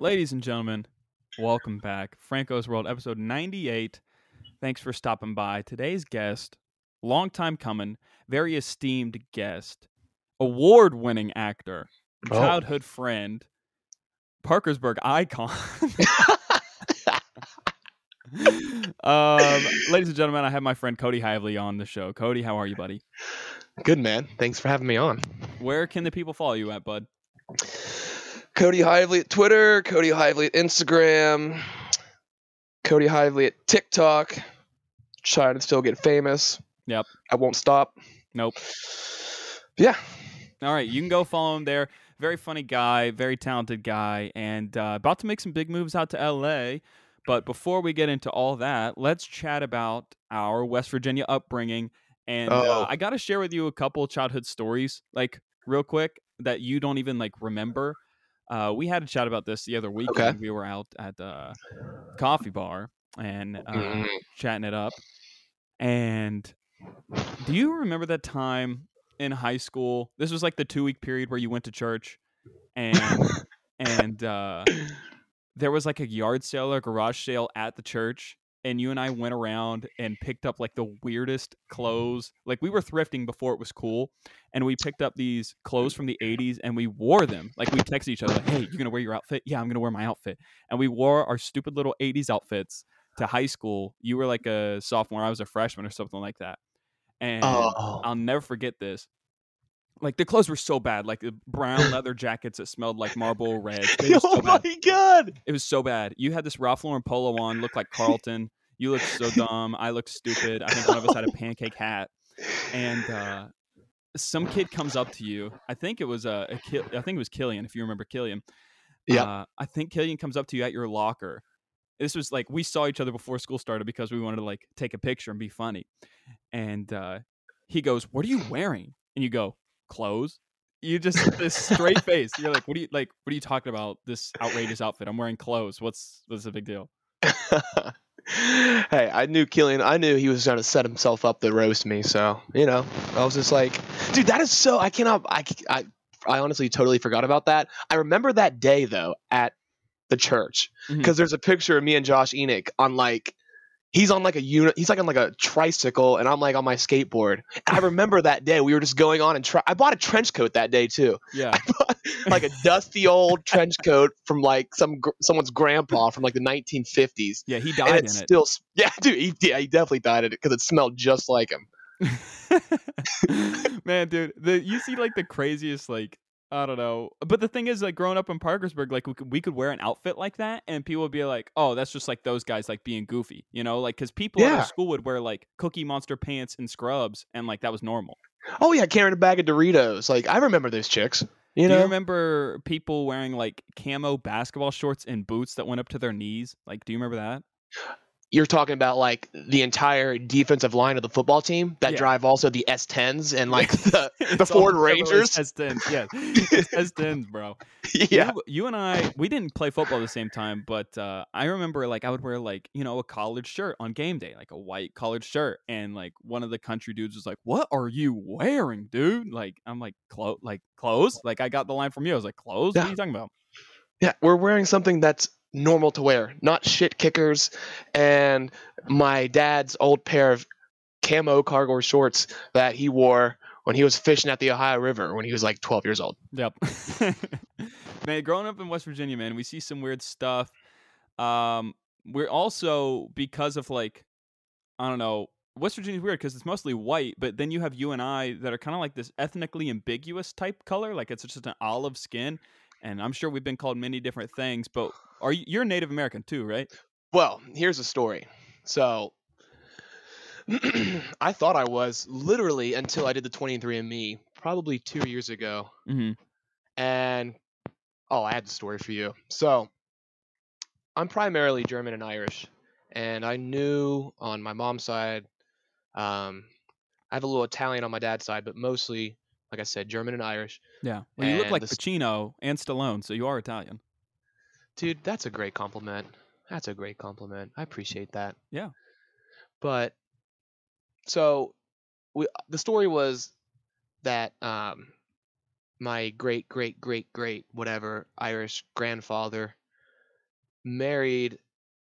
Ladies and gentlemen, welcome back. Franco's World, episode 98. Thanks for stopping by. Today's guest, long time coming, very esteemed guest, award winning actor, Oh. childhood friend, Parkersburg icon. um, ladies and gentlemen, I have my friend Cody Hively on the show. Cody, how are you, buddy? Good man. Thanks for having me on. Where can the people follow you at, bud? Cody Hively at Twitter, Cody Hively at Instagram, Cody Hively at TikTok. Trying to still get famous. Yep. I won't stop. Nope. Yeah. All right, you can go follow him there. Very funny guy, very talented guy, and uh, about to make some big moves out to LA. But before we get into all that, let's chat about our West Virginia upbringing. And uh, Oh. I got to share with you a couple childhood stories, like real quick, that you don't even like remember. Uh, we had a chat about this the other week. Okay. We were out at the coffee bar and uh, Mhm. chatting it up. And do you remember that time in high school? This was like the two week period where you went to church and and uh there was like a yard sale or garage sale at the church and you and I went around and picked up like the weirdest mm-hmm. clothes. Like we were thrifting before it was cool, and we picked up these clothes from the '80s and we wore them. Like we texted each other, like, "Hey, you're gonna wear your outfit? Yeah, I'm gonna wear my outfit." And we wore our stupid little '80s outfits to high school. You were like a sophomore, I was a freshman or something like that. And Oh. I'll never forget this. Like the clothes were so bad, like the brown leather jackets that smelled like Marlboro Red. Were so oh my bad. god. It was so bad. You had this Ralph Lauren polo on, looked like Carlton. You looked so dumb. I looked stupid. I think one of us had a pancake hat. And uh, some kid comes up to you. I think it was uh, a, a I think it was Killian, if you remember Killian. Yeah. Uh, I think Killian comes up to you at your locker. This was like we saw each other before school started because we wanted to like take a picture and be funny. And uh, he goes, "What are you wearing?" And you go, "Clothes." You just this straight face. You're like, "What are you like? What are you talking about? This outrageous outfit? I'm wearing clothes. What's what's the big deal?" hey, I knew Killian. I knew he was going to set himself up to roast me. So you know, I was just like, dude, that is so. I cannot. I I, I honestly totally forgot about that. I remember that day though at the church mm-hmm. because there's a picture of me and Josh Enoch on like. He's on like a unit. He's like on like a tricycle, and I'm like on my skateboard. And I remember that day we were just going on and try. I bought a trench coat that day too. Yeah. Bought like a dusty old trench coat from like some gr- someone's grandpa from like the 1950s Yeah, he and died in it's it. still s- yeah dude he, yeah he definitely died in it because it smelled just like him Man, dude, the you see like the craziest like I don't know, but the thing is, like growing up in Parkersburg, like we could, we could wear an outfit like that, and people would be like, "Oh, that's just like those guys like being goofy," you know, like because people at our school would wear like Cookie Monster pants and scrubs, and like that was normal. oh yeah carrying a bag of doritos like i remember those chicks you Do know you remember people wearing like camo basketball shorts and boots that went up to their knees? Like, do you remember that? You're talking about like the entire defensive line of the football team that Yeah. drive also the s10s and like the, the ford rangers S10s, yeah, S10s, bro. yeah you, you and I, we didn't play football at the same time, but uh, I remember like I would wear like you know a collared shirt on game day, like a white collared shirt, and like one of the country dudes was like, "What are you wearing, dude?" Like I'm like, "Clo- like clothes." Like I got the line from you. I was like, "Clothes? Yeah. What are you talking about?" yeah we're wearing something that's normal to wear not shit kickers and my dad's old pair of camo cargo shorts that he wore when he was fishing at the ohio river when he was like 12 years old Yep. man, growing up in West Virginia, man, we see some weird stuff. Um, we're also because of like, I don't know, West Virginia's weird because it's mostly white, but then you have you and I that are kind of like this ethnically ambiguous type color, like it's just an olive skin. And I'm sure we've been called many different things, but are you you're Native American too, right? Well, here's a story. So I thought I was literally until I did the 23andMe probably two years ago. Mm-hmm. And oh, I had the story for you. So I'm primarily German and Irish. And I knew on my mom's side, um, I have a little Italian on my dad's side, but mostly, like I said, German and Irish. Yeah. Well, you look like the Pacino and Stallone, so you are Italian. Dude, that's a great compliment. That's a great compliment. I appreciate that. Yeah. But so we the story was that um my great great great great whatever Irish grandfather married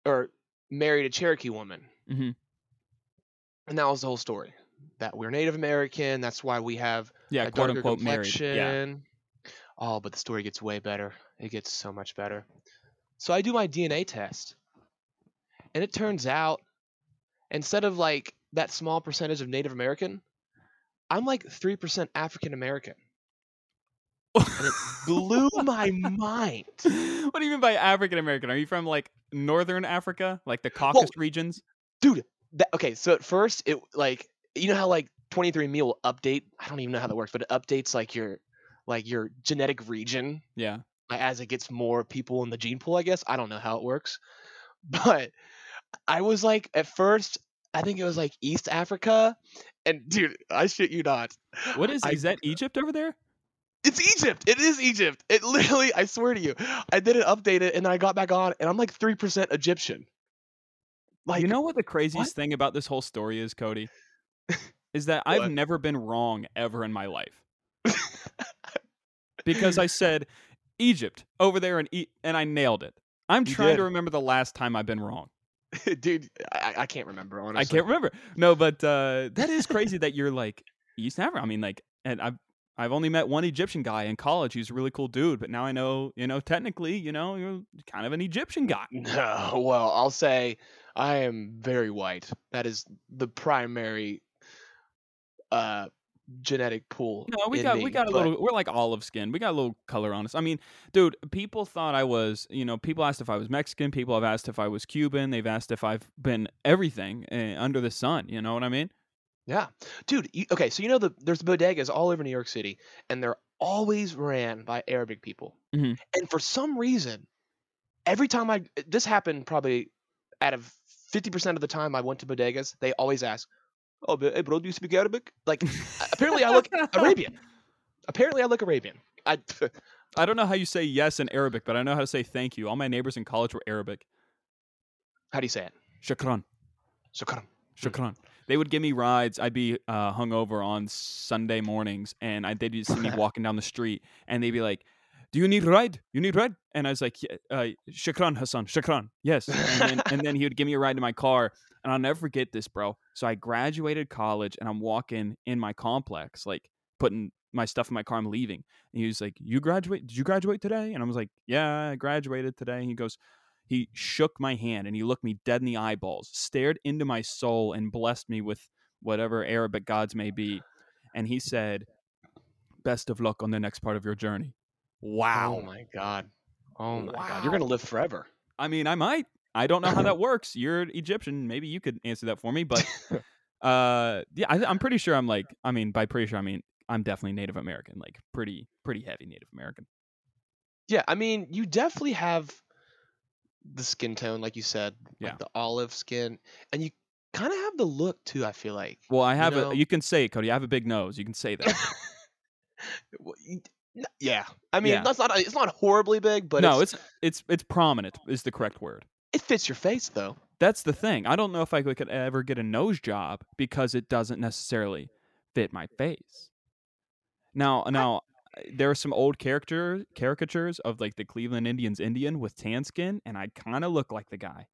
or married a Cherokee woman. hmm And that was the whole story. That we're Native American. That's why we have Yeah, a quote darker unquote married. complexion. Yeah. Oh, but the story gets way better. It gets so much better. So I do my DNA test. And it turns out instead of like that small percentage of Native American, I'm like 3% African American. And it blew my mind. what do you mean by African American? Are you from like northern Africa, like the Caucasus regions? Dude, that, okay, so at first it like you know how like 23andMe will update, I don't even know how that works, but it updates like your like your genetic region Yeah. As it gets more people in the gene pool, I guess. I don't know how it works. But I was like, at first, I think it was like East Africa. And dude, I shit you not. What is I- is that Egypt over there? It's Egypt. It is Egypt. It literally, I swear to you, I didn't update it and I got back on and I'm like 3% Egyptian. Like, you know what the craziest thing about this whole story is, Cody? is that I've never been wrong ever in my life. because I said Egypt over there and e- and I nailed it. I'm You trying did. to remember the last time I've been wrong. dude, I, I can't remember, honestly. I can't remember. No, but uh, that is crazy that you're like East Africa. I mean, like, and I've I've only met one Egyptian guy in college. He's a really cool dude, but now I know, you know, technically, you know, you're kind of an Egyptian guy. No, well, I'll say I am very white. That is the primary uh genetic pool. No, we got me, we got a little. We're like olive skin. We got a little color on us. I mean, dude, people thought I was. You know, people asked if I was Mexican. People have asked if I was Cuban. They've asked if I've been everything uh, under the sun. You know what I mean? Yeah, dude. You, okay, so you know the there's bodegas all over New York City, and they're always ran by Arabic people. Mhm. And for some reason, every time I this happened probably out of fifty percent of the time I went to bodegas, they always ask, "Oh, but, hey, bro, do you speak Arabic?" Like, apparently I look Arabian. Apparently I look Arabian. I I don't know how you say yes in Arabic, but I know how to say thank you. All my neighbors in college were Arabic. how do you say it? Shukran. Shukran. Shukran. They would give me rides. I'd be uh, hungover on Sunday mornings, and I, they'd see me walking down the street, and they'd be like, "Do you need ride? You need ride?" And I was like, yeah, uh, "Shukran, Hassan. Shakran, Yes." And then, and then he would give me a ride to my car, and I'll never forget this, bro. So I graduated college, and I'm walking in my complex, like putting my stuff in my car. I'm leaving, and he was like, "You graduate? Did you graduate today?" And I was like, "Yeah, I graduated today." And he goes, he shook my hand and he looked me dead in the eyeballs, stared into my soul, and blessed me with whatever Arabic gods may be. And he said, Best of luck on the next part of your journey. Wow. Oh my god. Oh my god. You're gonna live forever. I mean, I might. I don't know how that works. You're Egyptian. Maybe you could answer that for me. But uh, yeah, I, I'm pretty sure I'm like, I mean, by pretty sure, I mean, I'm definitely Native American, like pretty, pretty heavy Native American. Yeah, I mean, you definitely have the skin tone, like you said, Yeah. like the olive skin, and you kind of have the look too. I feel like. Well, I have know- a, you can say it, Cody. I have a big nose. You can say that. Well, you- n- Yeah, I mean, Yeah. that's not it's not horribly big, but no, it's, it's, it's, it's prominent is the correct word. it fits your face though. That's the thing. I don't know if I could ever get a nose job because it doesn't necessarily fit my face. Now, now there are some old character caricatures of like the Cleveland Indians Indian with tan skin, and I kind of look like the guy.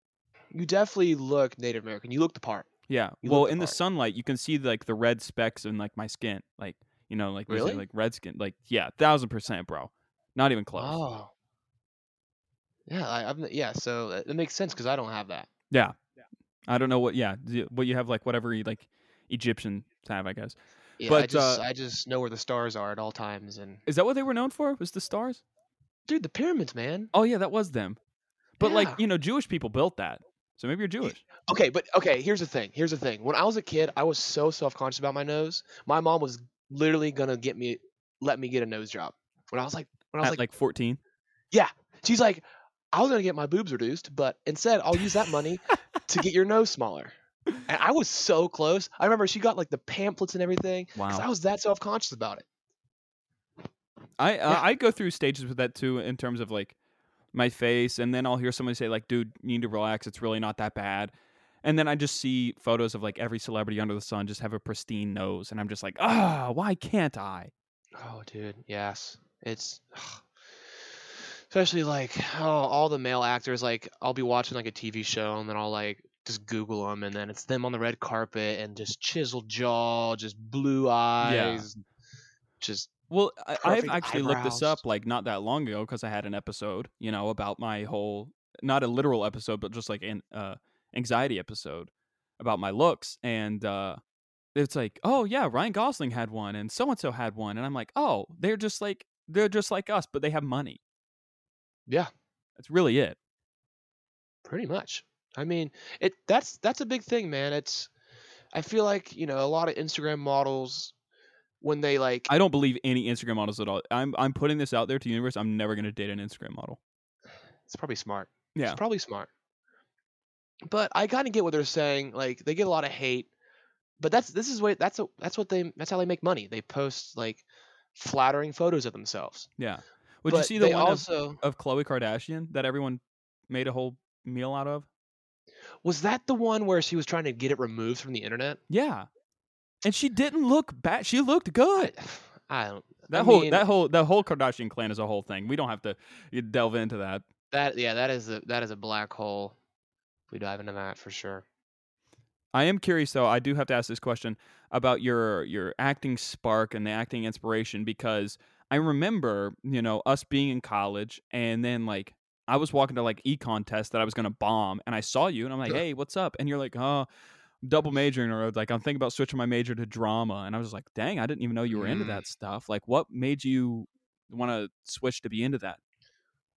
You definitely look Native American. You look the part. Yeah. You well, the in the part. sunlight, you can see like the red specks in like my skin, like you know, like Really? like red skin. Like yeah, thousand percent, bro. Not even close. Oh. Yeah, I, I've, yeah. So it, makes sense because I don't have that. Yeah. I don't know what. Yeah, what you have like whatever you, like Egyptians have, I guess. Yeah, I But, just uh, I just know where the stars are at all times, and Is that what they were known for? Was the stars? dude, the pyramids, man. Oh yeah, that was them. But like you know, Jewish people built that, so maybe you're Jewish. Okay, but okay, here's the thing. Here's the thing. When I was a kid, I was so self-conscious about my nose. My mom was literally gonna get me, let me get a nose job. When I was like, when I was At like, like 14. she's like, I was gonna get my boobs reduced, but instead I'll use that money to get your nose smaller. And I was so close. I remember she got like the pamphlets and everything. 'cause I Wow. was that self-conscious about it. I uh, Yeah. I go through stages with that too in terms of like my face, and then I'll hear somebody say like, "Dude, you need to relax. It's really not that bad." And then I just see photos of like every celebrity under the sun just have a pristine nose, and I'm just like, ah, why can't I? Oh, dude, yes. It's especially like oh, all the male actors. Like I'll be watching like a TV show and then I'll like just Google them and then it's them on the red carpet and just chiseled jaw, just blue eyes, just Well, I, I've Perfect actually looked this up like not that long ago because I had an episode, you know, about my whole not a literal episode, but just like an uh, anxiety episode about my looks, and uh, it's like, oh yeah, Ryan Gosling had one, and so and so had one, and I'm like, oh, they're just like they're just like us, but they have money. yeah, That's really it. pretty much. I mean, it that's that's a big thing, man. It's I feel like you know a lot of Instagram models when they like I don't believe any Instagram models at all. I'm I'm putting this out there to the universe. I'm never gonna date an Instagram model. it's probably smart. Yeah. It's probably smart. But I kind of get what they're saying. Like they get a lot of hate, but that's this is what that's a, that's what they that's how they make money. They post like flattering photos of themselves. Yeah. Would you see the one of, also of Khloe Kardashian that everyone made a whole meal out of? was that the one where she was trying to get it removed from the internet? Yeah. And she didn't look bad. She looked good. I, I don't. That I whole mean, that whole that whole Kardashian clan is a whole thing. We don't have to delve into that. that yeah that is a that is a black hole. We dive into that for sure. I am curious though. I do have to ask this question about your your acting spark and the acting inspiration because I remember, you know, us being in college and then like I was walking to like econ test that I was going to bomb and I saw you and I'm like, Yeah. "Hey, what's up?" And you're like, "Oh, double majoring or like I'm thinking about switching my major to drama." And I was like, "Dang, I didn't even know you were into Mm. that stuff." Like what made you want to switch to be into that?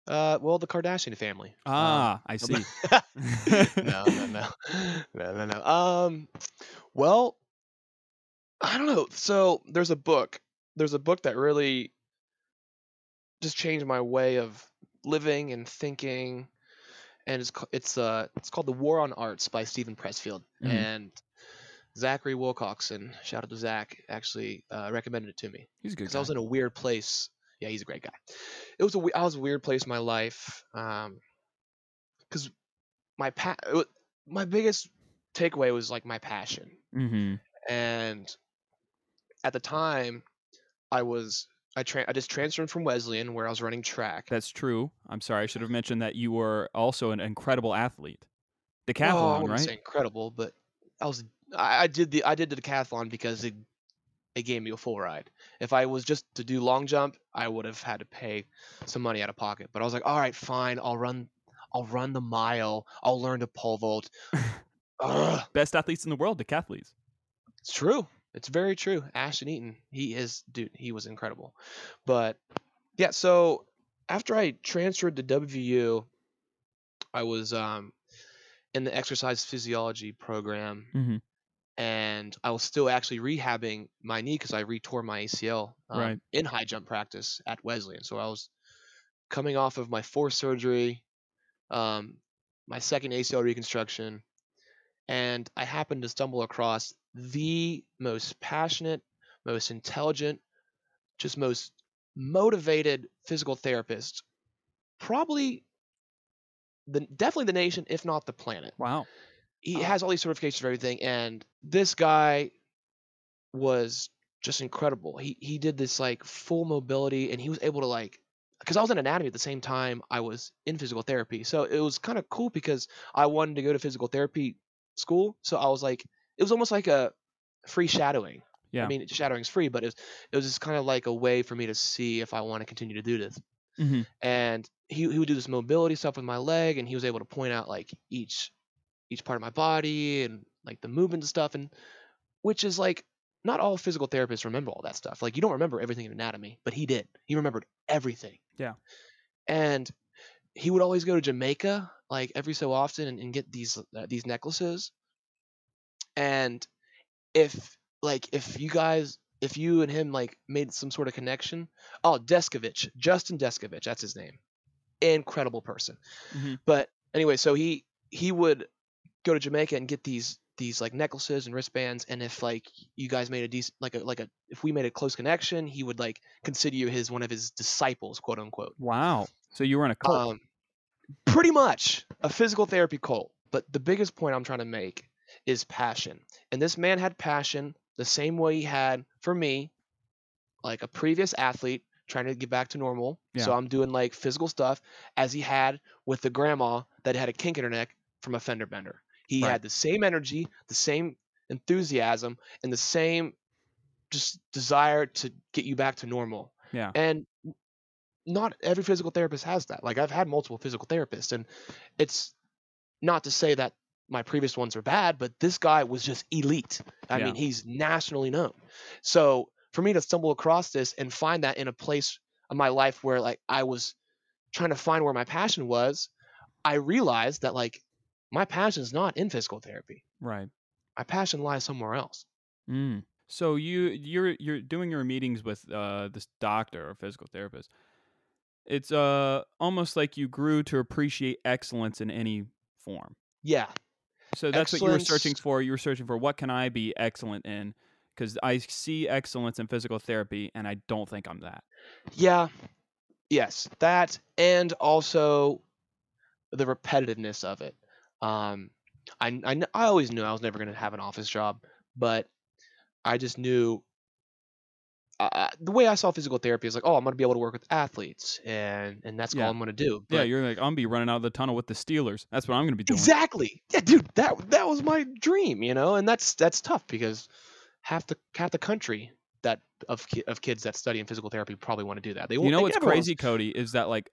Uh, well, the Kardashian family. Um, Ah, I see. no, no, no, no, no, no. Um, well, I don't know. So there's a book. There's a book that really just changed my way of living and thinking, and it's it's uh it's called The War on Arts by Steven Pressfield Mhm. and Zachary Wilcoxon. Shout out to Zach. Actually, uh, recommended it to me He's a good because. I was in a weird place. Yeah, he's a great guy. It was a I was a weird place in my life. Um, because my pa- my biggest takeaway was like my passion, mm-hmm. and at the time, I was I tra- I just transferred from Wesleyan where I was running track. That's true. I'm sorry. I should have mentioned that you were also an incredible athlete. oh, I Decathlon, wouldn't right? say incredible, but I was I, I did the I did the decathlon because it it gave me a full ride. If I was just to do long jump, I would have had to pay some money out of pocket. But I was like, all right, fine, I'll run I'll run the mile. I'll learn to pole vault. Best athletes in the world, decathletes. it's true. It's very true. Ashton Eaton, he is dude, he was incredible. But yeah, so after I transferred to WVU, I was um in the exercise physiology program Mhm. And I was still actually rehabbing my knee because I retore my ACL um, Right. in high jump practice at Wesleyan. So I was coming off of my fourth surgery, um, my second ACL reconstruction, and I happened to stumble across the most passionate, most intelligent, just most motivated physical therapist, probably the definitely the nation, if not the planet Wow. He Oh. has all these certifications for everything and this guy was just incredible he he did this like full mobility and he was able to like because i was in anatomy at the same time i was in physical therapy so it was kind of cool because i wanted to go to physical therapy school so i was like it was almost like a free shadowing Yeah. i mean shadowing is free but it was, it was just kind of like a way for me to see if i want to continue to do this Mhm. and he, he would do this mobility stuff with my leg and he was able to point out like each each part of my body and like the movement and stuff and which is like not all physical therapists remember all that stuff. Like you don't remember everything in anatomy but he did. He remembered everything. Yeah. and he would always go to jamaica like every so often and, and get these uh, these necklaces. And if like if you guys if you and him like made some sort of connection oh deskovich justin deskovich that's his name. Incredible person. Mhm. but anyway so he he would go to jamaica and get these these like necklaces and wristbands and if like you guys made a decent like a like a if we made a close connection he would like consider you his one of his disciples quote unquote Wow. So you were in a cult. um, pretty much a physical therapy cult. But the biggest point I'm trying to make is passion. And this man had passion the same way he had for me, like a previous athlete trying to get back to normal. So I'm doing like physical stuff as he had with the grandma that had a kink in her neck from a fender bender. He Right. had the same energy, the same enthusiasm, and the same just desire to get you back to normal. Yeah. And not every physical therapist has that. Like I've had multiple physical therapists, and it's not to say that my previous ones are bad, but this guy was just elite. I Yeah. mean, he's nationally known. So for me to stumble across this and find that in a place of my life where like I was trying to find where my passion was, I realized that like my passion is not in physical therapy. Right. My passion lies somewhere else. Mm. So you you're you're doing your meetings with uh this doctor or physical therapist. It's uh almost like you grew to appreciate excellence in any form. Yeah. So that's what you were searching for. You were searching for what can I be excellent in? Because I see excellence in physical therapy, and I don't think I'm that. Yeah. Yes, that and also the repetitiveness of it. Um, I, I, I always knew I was never going to have an office job, but I just knew uh, the way I saw physical therapy is like, oh, I'm going to be able to work with athletes, and and that's Yeah. all I'm going to do. yeah, you're like I'm gonna be running out of the tunnel with the Steelers. That's what I'm gonna be doing. exactly. Yeah, dude, that that was my dream, you know, and that's that's tough because half the half the country that of of kids that study in physical therapy probably want to do that. They You know what's crazy, Cody, is that like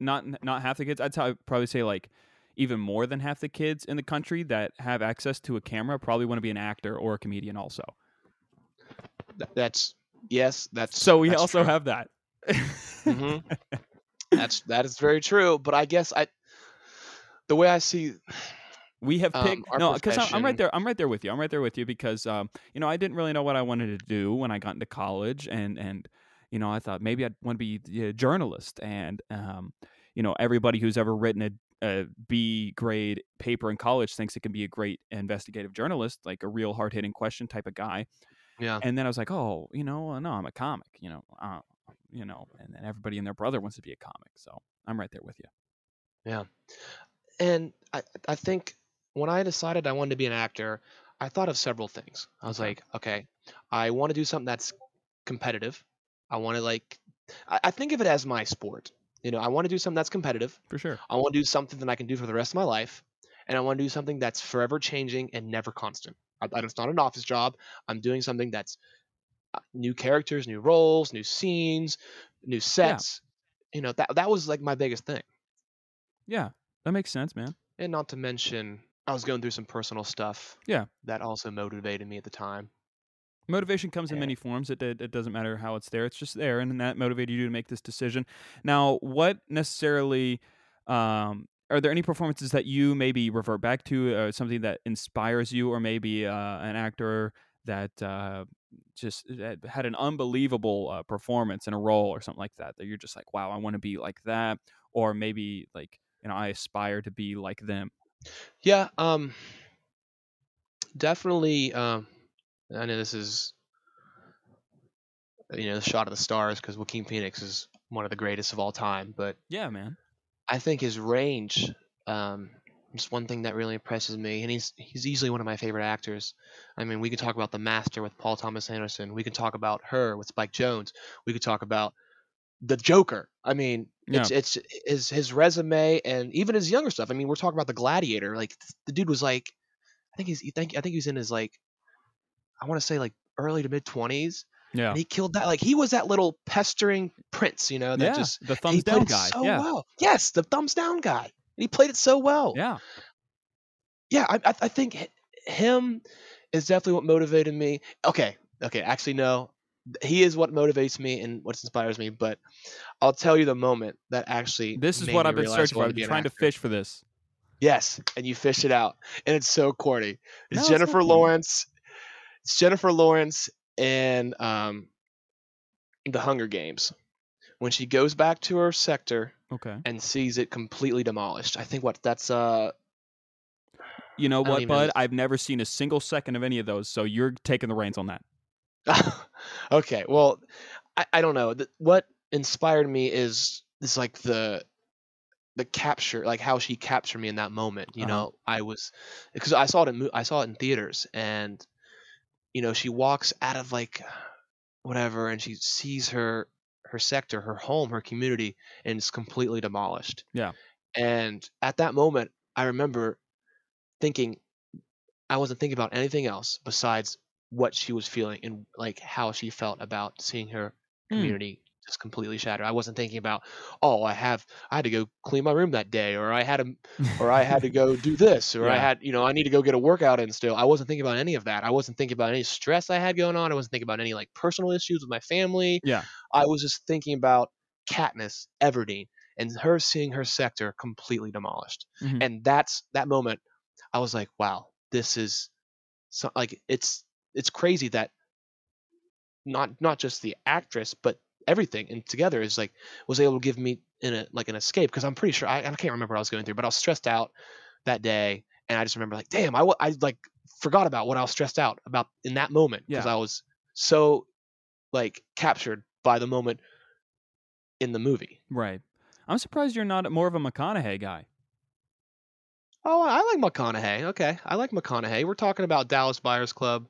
not not half the kids. I'd probably say like even more than half the kids in the country that have access to a camera probably want to be an actor or a comedian also. That's yes, that's So we that's also true. have that. hmm that's that is very true. But I guess I, the way I see, We have um, picked our no, because I'm, I'm right there. I'm right there with you. I'm right there with you because um, you know I didn't really know what I wanted to do when I got into college, and and you know I thought maybe I'd want to be a journalist, and um, you know everybody who's ever written a, a B grade paper in college thinks it can be a great investigative journalist, like a real hard hitting question type of guy. yeah, And then I was like, oh, you know, uh, no, I'm a comic, you know, uh, you know, and then everybody and their brother wants to be a comic, so I'm right there with you. Yeah. And I I think when I decided I wanted to be an actor, I thought of several things. I was like, okay, I want to do something that's competitive. I want to like, I, I think of it as my sport. You know, I want to do something that's competitive. For sure. I want to do something that I can do for the rest of my life, and I want to do something that's forever changing and never constant. I, I- it's not an office job. I'm doing something that's uh, new characters, new roles, new scenes, new sets. You know, that that was like my biggest thing. Yeah, that makes sense, man. And not to mention, I was going through some personal stuff. Yeah. That also motivated me at the time. Motivation comes in many forms. It, it it doesn't matter how it's there. It's just there, and that motivated you to make this decision. Now, what necessarily um, are there any performances that you maybe revert back to, uh, something that inspires you, or maybe uh, an actor that uh, just that had an unbelievable uh, performance in a role or something like that that you're just like, wow, I want to be like that, or maybe like you know, I aspire to be like them. Yeah, um definitely um I know this is you know, the shot of the stars because Joaquin Phoenix is one of the greatest of all time, but Yeah, man. I think his range um is one thing that really impresses me and he's he's easily one of my favorite actors. I mean, we could talk about The Master with Paul Thomas Anderson. We could talk about Her with Spike Jonze. We could talk about the Joker. I mean, it's it's his his resume and even his younger stuff. I mean, we're talking about the Gladiator. Like the dude was like, I think he's I think I think he's in his like, I want to say like early to mid twenties, Yeah, and he killed that. Like he was that little pestering prince, you know, that yeah. just the thumbs down guy. so yeah, well. Yes, the thumbs down guy. And he played it so well. yeah. Yeah, I I, I think him is definitely what motivated me. Okay, okay, actually no, he is what motivates me and what inspires me. But I'll tell you the moment that actually This is what I've been searching for. I've been trying to fish for this. Yes, and you fish it out, and it's so corny. No, It's it's Jennifer corny. Lawrence. It's Jennifer Lawrence in um, the Hunger Games when she goes back to her sector Okay. and sees it completely demolished. I think what that's uh You know what, even know bud? I've never seen a single second of any of those, so you're taking the reins on that. okay. Well, I, I don't know. The, what inspired me is is like the the capture, like how she captured me in that moment. You Uh-huh. know, I was because I saw it in I saw it in theaters, and you know she walks out of like whatever, and she sees her her sector, her home, her community, and it's completely demolished. Yeah. And at that moment, I remember thinking, I wasn't thinking about anything else besides what she was feeling and like how she felt about seeing her Hmm. community just completely shattered. I wasn't thinking about, oh, I have I had to go clean my room that day, or I had to or I had to go do this, or I had, you know, I need to go get a workout in still. I wasn't thinking about any of that. I wasn't thinking about any stress I had going on. I wasn't thinking about any like personal issues with my family. Yeah. I was just thinking about Katniss Everdeen and her seeing her sector completely demolished. Mhm. And that's that moment I was like, wow, this is so like it's it's crazy that not not just the actress but everything and together is like was able to give me in a uh, like an escape because I'm pretty sure I, I can't remember what I was going through but I was stressed out that day and I just remember like damn I, I like forgot about what I was stressed out about in that moment because Yeah. I was so like captured by the moment in the movie. Right. I'm surprised you're not more of a McConaughey guy. Oh, I like McConaughey. Okay, I like McConaughey. We're talking about Dallas Buyers Club.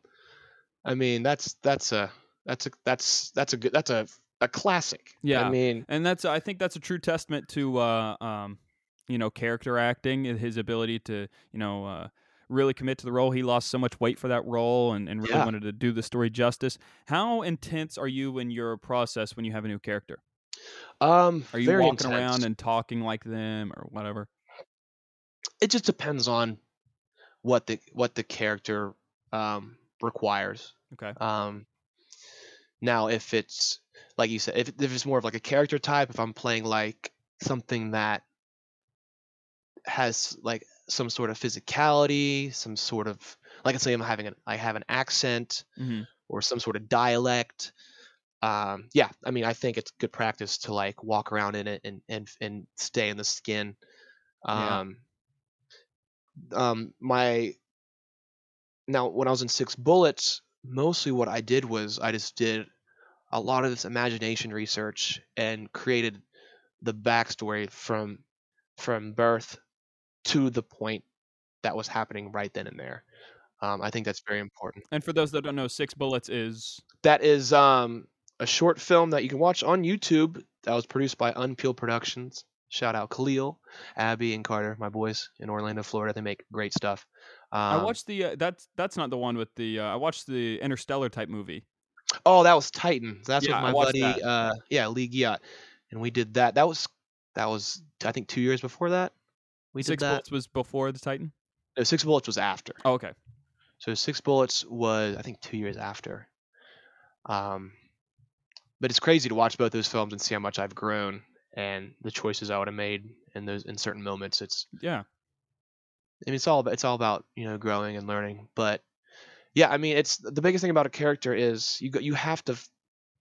I mean, that's that's a that's a that's that's a good that's a a classic. Yeah. I mean, and that's I think that's a true testament to uh, um, you know character acting, his ability to you know uh, really commit to the role. He lost so much weight for that role, and, and really Yeah. wanted to do the story justice. How intense are you in your process when you have a new character? um, Are you walking intense. around and talking like them or whatever? It just depends on what the what the character um requires. Okay. Um, now, if it's like you said, if, if it's more of like a character type, if I'm playing like something that has like some sort of physicality, some sort of like I say, I'm having an I have an accent hmm or some sort of dialect. Um, yeah, I mean, I think it's good practice to like walk around in it and and and stay in the skin. Yeah. Um, um, my now when I was in Six Bullets, mostly what I did was I just did a lot of this imagination research and created the backstory from from birth to the point that was happening right then and there. Um, I think that's very important. And for those that don't know, Six Bullets is That is um, a short film that you can watch on YouTube that was produced by Unpeeled Productions. Shout out Khalil, Abby, and Carter, my boys in Orlando, Florida. They make great stuff. Um, I watched the uh, that's that's not the one with the uh, I watched the Interstellar type movie. Oh, that was Titans. That's Yeah, with my buddy. Uh, yeah, Lee Giat, and we did that. That was that was I think two years before that. We Six did that. Bullets was before the Titan. No, Six Bullets was after. Oh, okay. So Six Bullets was I think two years after. Um, but it's crazy to watch both those films and see how much I've grown and the choices I would have made in those in certain moments. It's Yeah. I mean it's all about, it's all about you know growing and learning. But yeah, I mean it's the biggest thing about a character is you go, you have to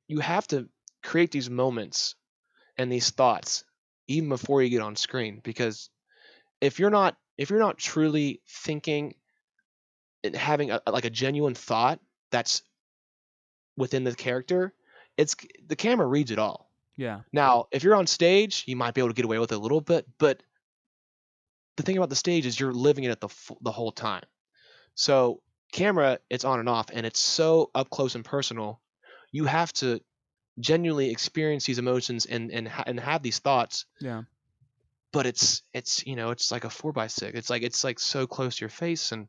you have to create these moments and these thoughts even before you get on screen because if you're not if you're not truly thinking and having a, like a genuine thought that's within the character it's the camera reads it all Yeah. now if you're on stage you might be able to get away with it a little bit but the thing about the stage is you're living it the the whole time so camera it's on and off and it's so up close and personal. You have to genuinely experience these emotions and and, ha- and have these thoughts. Yeah. but it's it's you know it's like a four by six. It's like it's like so close to your face and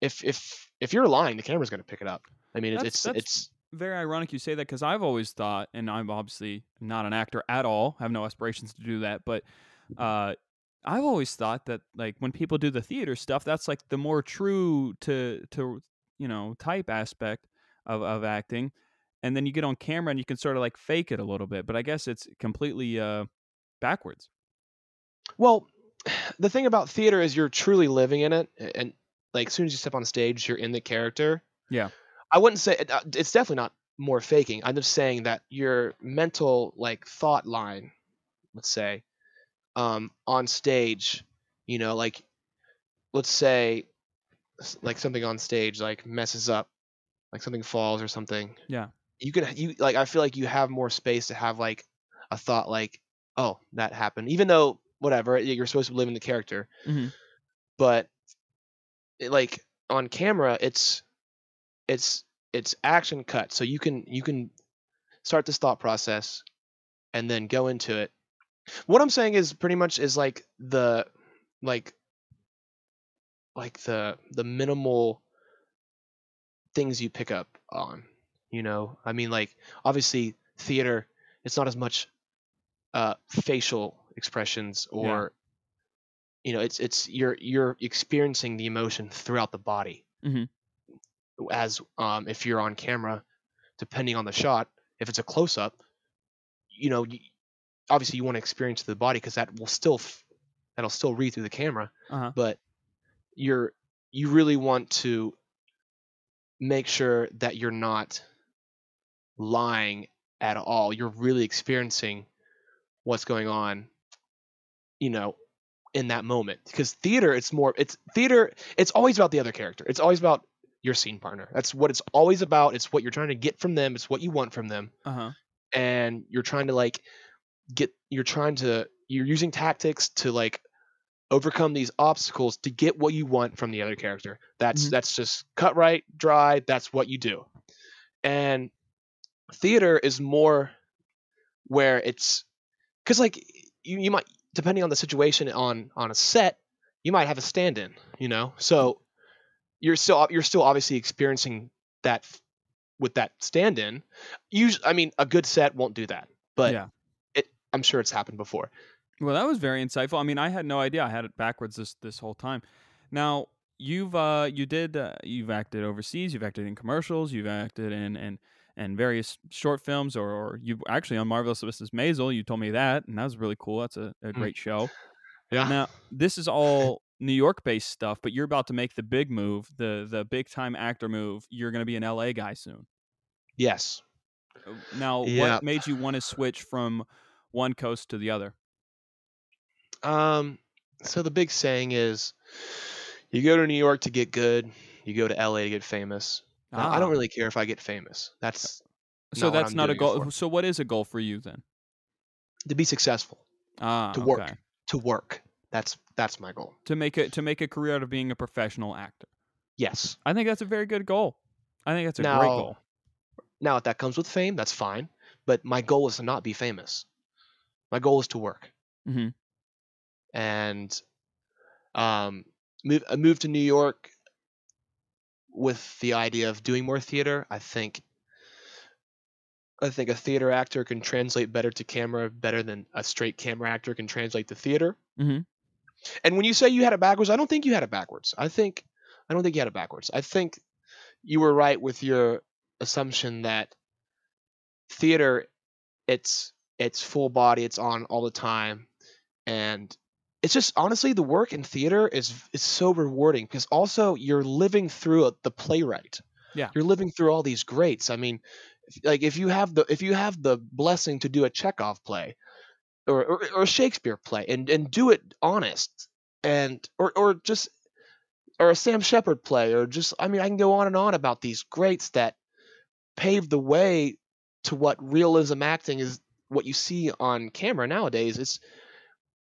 if if if you're lying the camera's going to pick it up. I mean it's That's- it's, that's- it's Very ironic you say that because I've always thought, and I'm obviously not an actor at all, have no aspirations to do that, but uh, I've always thought that like when people do the theater stuff, that's like the more true to to you know type aspect of of acting, and then you get on camera and you can sort of like fake it a little bit. But I guess it's completely uh, backwards. well the thing about theater is you're truly living in it and like as soon as you step on stage you're in the character Yeah. i wouldn't say uh, it's definitely not more faking i'm just saying that your mental like thought line let's say um on stage you know like let's say like something on stage like messes up like something falls or something Yeah. you can you like i feel like you have more space to have like a thought like oh that happened even though whatever you're supposed to live in the character Mhm. but it, like on camera it's it's it's action cut so you can you can start this thought process and then go into it. What I'm saying is pretty much is like the like like the the minimal things you pick up on. You know, I mean, like obviously theater, it's not as much uh, facial expressions or you know, it's it's you're you're experiencing the emotion throughout the body. Mhm. As um, if you're on camera, depending on the shot, if it's a close up, you know, obviously you want to experience the body because that will still that'll still read through the camera Uh-huh. but you're you really want to make sure that you're not lying at all. You're really experiencing what's going on you know in that moment. Because theater it's more it's theater it's always about the other character. It's always about your scene partner. That's what it's always about. It's what you're trying to get from them. It's what you want from them. Uh-huh. and you're trying to like get you're trying to you're using tactics to like overcome these obstacles to get what you want from the other character. That's Mhm. that's just cut right dry that's what you do. And theater is more where it's because like you, you might depending on the situation on on a set you might have a stand-in you know? So you're still you're still obviously experiencing that with that stand-in. Usually i mean a good set won't do that but Yeah. I'm sure it's happened before Well, that was very insightful. I mean, I had no idea. I had it backwards this this whole time. Now, you've uh you did uh, you've acted overseas, you've acted in commercials, you've acted in in and various short films or, or you actually on Marvelous Mrs. Maisel, you told me that and that was really cool. That's a, a Mm. great show. yeah Now, this is all New York based stuff, but you're about to make the big move, the the big time actor move. You're going to be an LA guy soon. yes Uh, Now, Yeah. what made you want to switch from one coast to the other? um so the big saying is you go to new york to get good you go to la to get famous Now, i Ah. don't really care if i get famous that's So not that's not a goal. So what is a goal for you then? to be successful Ah, To work. okay. to work that's that's my goal To make it to make a career out of being a professional actor. yes I think that's a very good goal. I think that's a great Now- goal. now if that comes with fame that's fine but my goal is to not be famous my goal is to work Mhm. and um move I moved to New York with the idea of doing more theater I think I think a theater actor can translate better to camera better than a straight camera actor can translate to theater Mhm. and when you say you had it backwards I don't think you had it backwards I think I don't think you had it backwards I think you were right with your assumption that theater it's it's full body it's on all the time and it's just honestly the work in theater is is so rewarding because also you're living through a, the playwright Yeah. you're living through all these greats i mean like if you have the if you have the blessing to do a chekhov play or or, or a shakespeare play and and do it honest and or or just or a sam shepard play or just i mean i can go on and on about these greats that paved the way to what realism acting is what you see on camera nowadays it's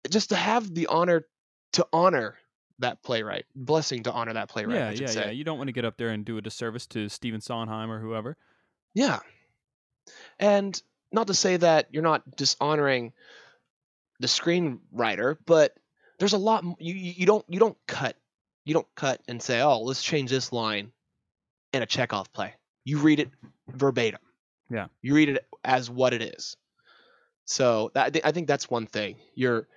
just to have the honor to honor that playwright blessing to honor that playwright yeah, I yeah, say. yeah. You don't want to get up there and do a disservice to Stephen Sondheim or whoever. Yeah. And not to say that you're not dishonoring the screenwriter, but there's a lot you you you don't you don't cut you don't cut and say, "Oh, let's change this line in a Chekhov play." You read it verbatim. Yeah. You read it as what it is. So that, I thi- I think that's one thing. You're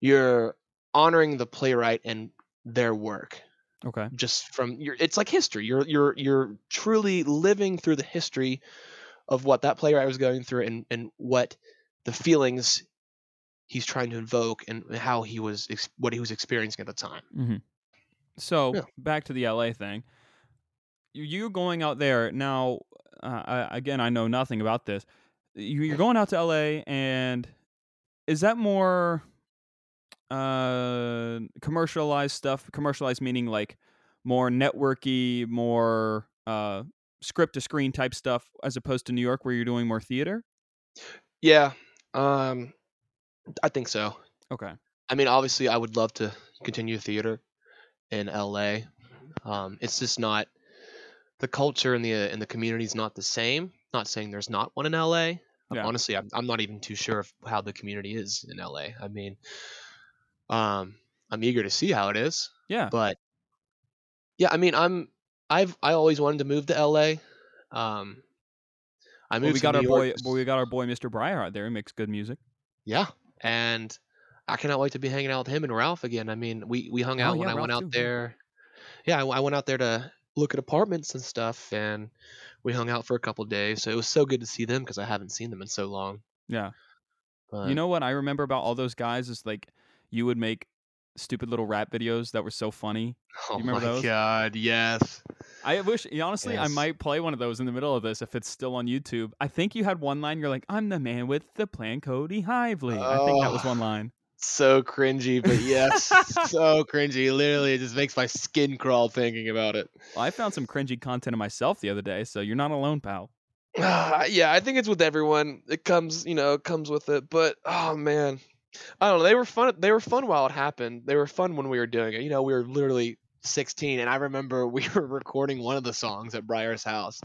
you're honoring the playwright and their work Okay. just from your it's like history you're you're you're truly living through the history of what that playwright was going through and and what the feelings he's trying to invoke and how he was what he was experiencing at the time hmm So Yeah. back to the LA thing. You- You going out there now? Uh, I, again, I know nothing about this. You, you're going out to LA, and is that more uh, commercialized stuff? Commercialized meaning like more networky, more uh, script to screen type stuff, as opposed to New York, where you're doing more theater. yeah um i think so Okay. i mean obviously i would love to continue theater in la um it's just not the culture and the and the community is not the same not saying there's not one in la Yeah. Honestly, I'm, I'm not even too sure of how the community is in LA. I mean, um, I'm eager to see how it is, Yeah. but yeah, I mean, I'm I've I always wanted to move to LA. Um, I moved Well, we to got New our York boy. Well, we got our boy, Mr. Breyer, out there. He makes good music. Yeah, and I cannot wait to be hanging out with him and Ralph again. I mean, we we hung Oh, out when yeah, I went out too, there. Yeah, I, I went out there to look at apartments and stuff, and we hung out for a couple days. So it was so good to see them because I haven't seen them in so long. Yeah. But You know what I remember about all those guys is like you would make stupid little rap videos that were so funny. oh remember my those? god, yes. I wish, honestly, I might play one of those in the middle of this if it's still on YouTube. I think you had one line. You're like, "I'm the man with the plan, Cody Hively." I think that was Oh. one line. So cringy, but yes, so cringy. Literally, it just makes my skin crawl thinking about it. Well, I found some cringy content of myself the other day, so you're not alone, pal. yeah, I think it's with everyone. It comes, you know, it comes with it. But oh man, I don't know. They were fun. They were fun while it happened. They were fun when we were doing it. You know, we were literally 16, and I remember we were recording one of the songs at Briar's house,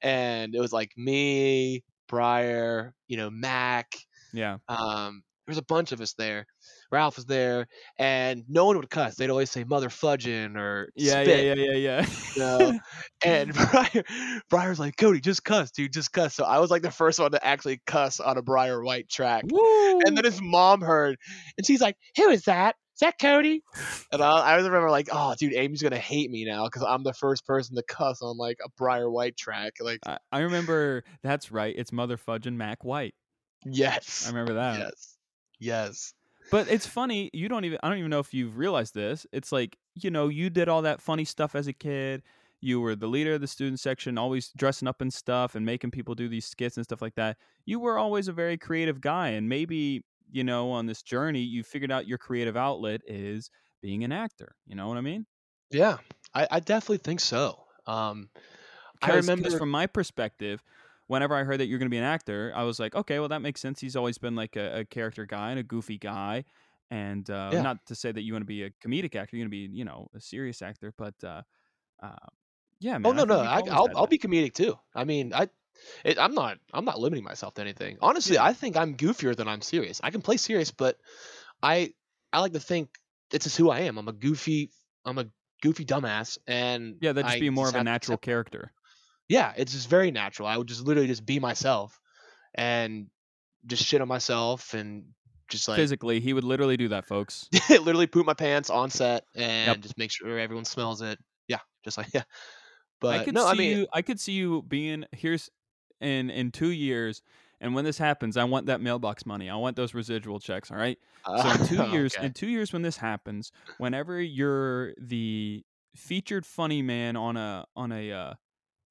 and it was like me, Briar, you know, Mac. Yeah. Um, there was a bunch of us there. Ralph was there, and no one would cuss. They'd always say "mother fudging" or Yeah, spit. yeah, yeah, yeah, yeah. you know? and Briar, Briar's like, Cody, just cuss, dude, just cuss. So I was like the first one to actually cuss on a Briar White track. Woo! And then his mom heard, and she's like, "Who is that? Is that Cody?" And I, I remember like, "Oh, dude, Amy's gonna hate me now because I'm the first person to cuss on like a Briar White track." Like, I, I remember. That's right. It's Mother Fudge and Mac White. yes, I remember that. yes, yes. But it's funny. You don't even. I don't even know if you've realized this. It's like you know, you did all that funny stuff as a kid. You were the leader of the student section, always dressing up and stuff and making people do these skits and stuff like that. You were always a very creative guy, and maybe you know, on this journey, you figured out your creative outlet is being an actor. You know what I mean? Yeah, I, I definitely think so. Um, I remember. from my perspective, whenever I heard that you're going to be an actor, I was like, okay, well, that makes sense. He's always been like a, a character guy and a goofy guy. And uh, Yeah. not to say that you want to be a comedic actor, you're going to be, you know, a serious actor. But uh, uh, yeah, man. Oh no, think no, I, I'll, I'll be comedic too. I mean, I, it, I'm not I'm not limiting myself to anything. Honestly, Yeah. I think I'm goofier than I'm serious. I can play serious, but I I like to think it's just who I am. I'm a goofy I'm a goofy dumbass, and Yeah, that'd just I be more of a have to natural character. Yeah, it's just very natural. I would just literally just be myself, and just shit on myself and just like Physically, he would literally do that, folks. literally poop my pants on set and Yep. just make sure everyone smells it. Yeah, just like yeah. But I could no, see I mean, you. I could see you being here's in in two years. And when this happens, I want that mailbox money. I want those residual checks. All right. So in two years, okay. in two years when this happens, whenever you're the featured funny man on a on a uh,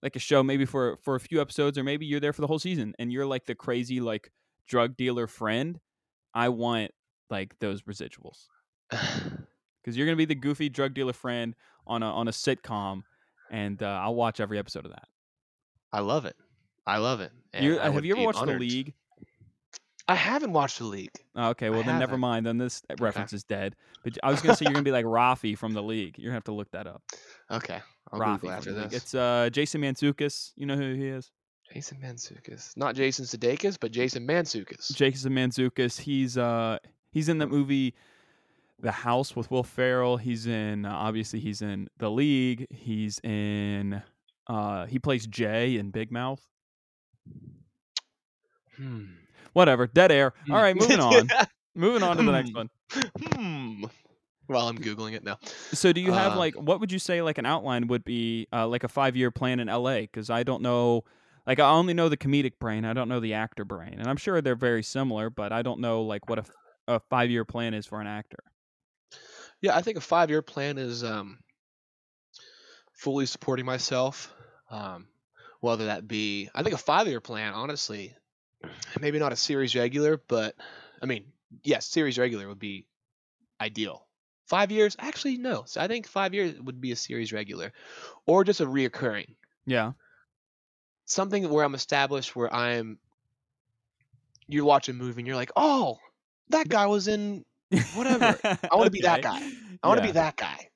like a show, maybe for for a few episodes, or maybe you're there for the whole season, and you're like the crazy like drug dealer friend, I want like those residuals because you're gonna be the goofy drug dealer friend on a on a sitcom, and uh, I'll watch every episode of that. I love it. I love it. You, I have you ever watched honored. The League? I haven't watched the league. Oh, okay, well then never haven't. mind. Then this reference is dead. But I was gonna say you're gonna be like Rafi from The League. You're gonna have to look that up. Okay, I'll Rafi after The League. this. It's uh, Jason Mantzoukas. You know who he is? Jason Mantzoukas, not Jason Sudeikis, but Jason Mantzoukas. Jason Mantzoukas. He's uh, he's in the movie The House with Will Ferrell. He's in uh, obviously he's in The League. He's in uh, he plays Jay in Big Mouth. Hmm. Whatever. Dead air. All right, moving on. Moving on to the next Hmm. one. hmm. While I'm googling it now. So do you have Uh, like what would you say like an outline would be uh, like a five year plan in LA? Because I don't know, like I only know the comedic brain. I don't know the actor brain, and I'm sure they're very similar, but I don't know like what a, a five year plan is for an actor. Yeah, I think a five year plan is um, fully supporting myself. Um, whether that be, I think a five year plan, honestly, maybe not a series regular, but I mean, yes, series regular would be ideal. Five years, actually, no. So I think five years would be a series regular, or just a reoccurring Yeah, something where I'm established, where I'm. You watch a movie and you're like, oh, that guy was in Whatever. I wanna be that guy. I want to be that guy.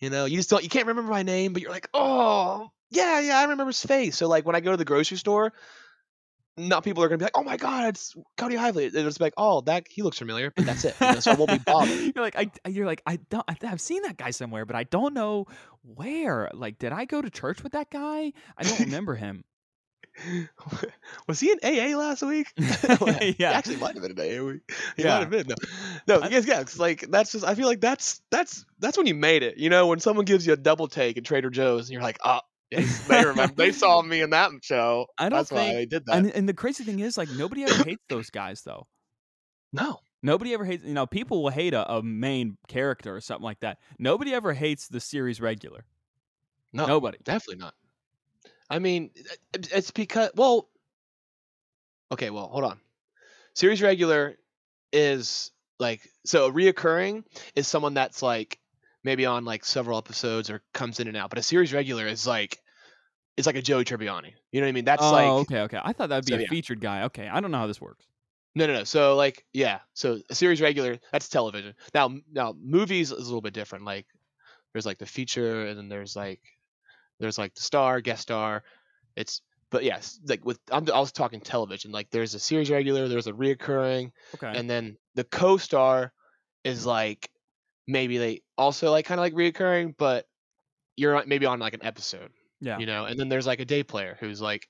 You know, you just don't. You can't remember my name, but you're like, oh, yeah, yeah, I remember his face. So like when I go to the grocery store, not people are gonna be like, oh my god, it's Cody Hively. They're just like, oh, that he looks familiar, but that's it. You know, so I won't be bothered. you're like, I, you're like, I don't, I- I've seen that guy somewhere, but I don't know where. Like, did I go to church with that guy? I don't remember him. Was he in AA last week? Yeah. actually might have been in AA week. He Yeah. might have been. No, no, yes, yeah. It's like that's just. I feel like that's that's that's when you made it. You know, when someone gives you a double take at Trader Joe's, and you're like, oh, they, they remember, they saw me in that show. I don't that's why think- they did that. And, and the crazy thing is, like, nobody ever hates those guys, though. no, Nobody ever hates, you know, people will hate a, a main character or something like that. Nobody ever hates the series regular. no, Nobody. definitely not. I mean, eh, eh, it's because well, okay, well, hold on. Series regular is like so a reoccurring is someone that's like maybe on like several episodes or comes in and out, but a series regular is like it's like a Joey Tribbiani. You know what I mean? That's oh, like okay, okay. I thought that'd be So, a yeah. featured guy. Okay, I don't know how this works. no, no, no. So like yeah, so a series regular that's television. Now, now movies is a little bit different. Like there's like the feature, and then there's like there's like the star, guest star. It's but yes, like with I'm, I was talking television. Like there's a series regular, there's a reoccurring, Okay. and then the co-star is like maybe they also like kind of like reoccurring, but you're maybe on like an episode, yeah. you know. And then there's like a day player who's like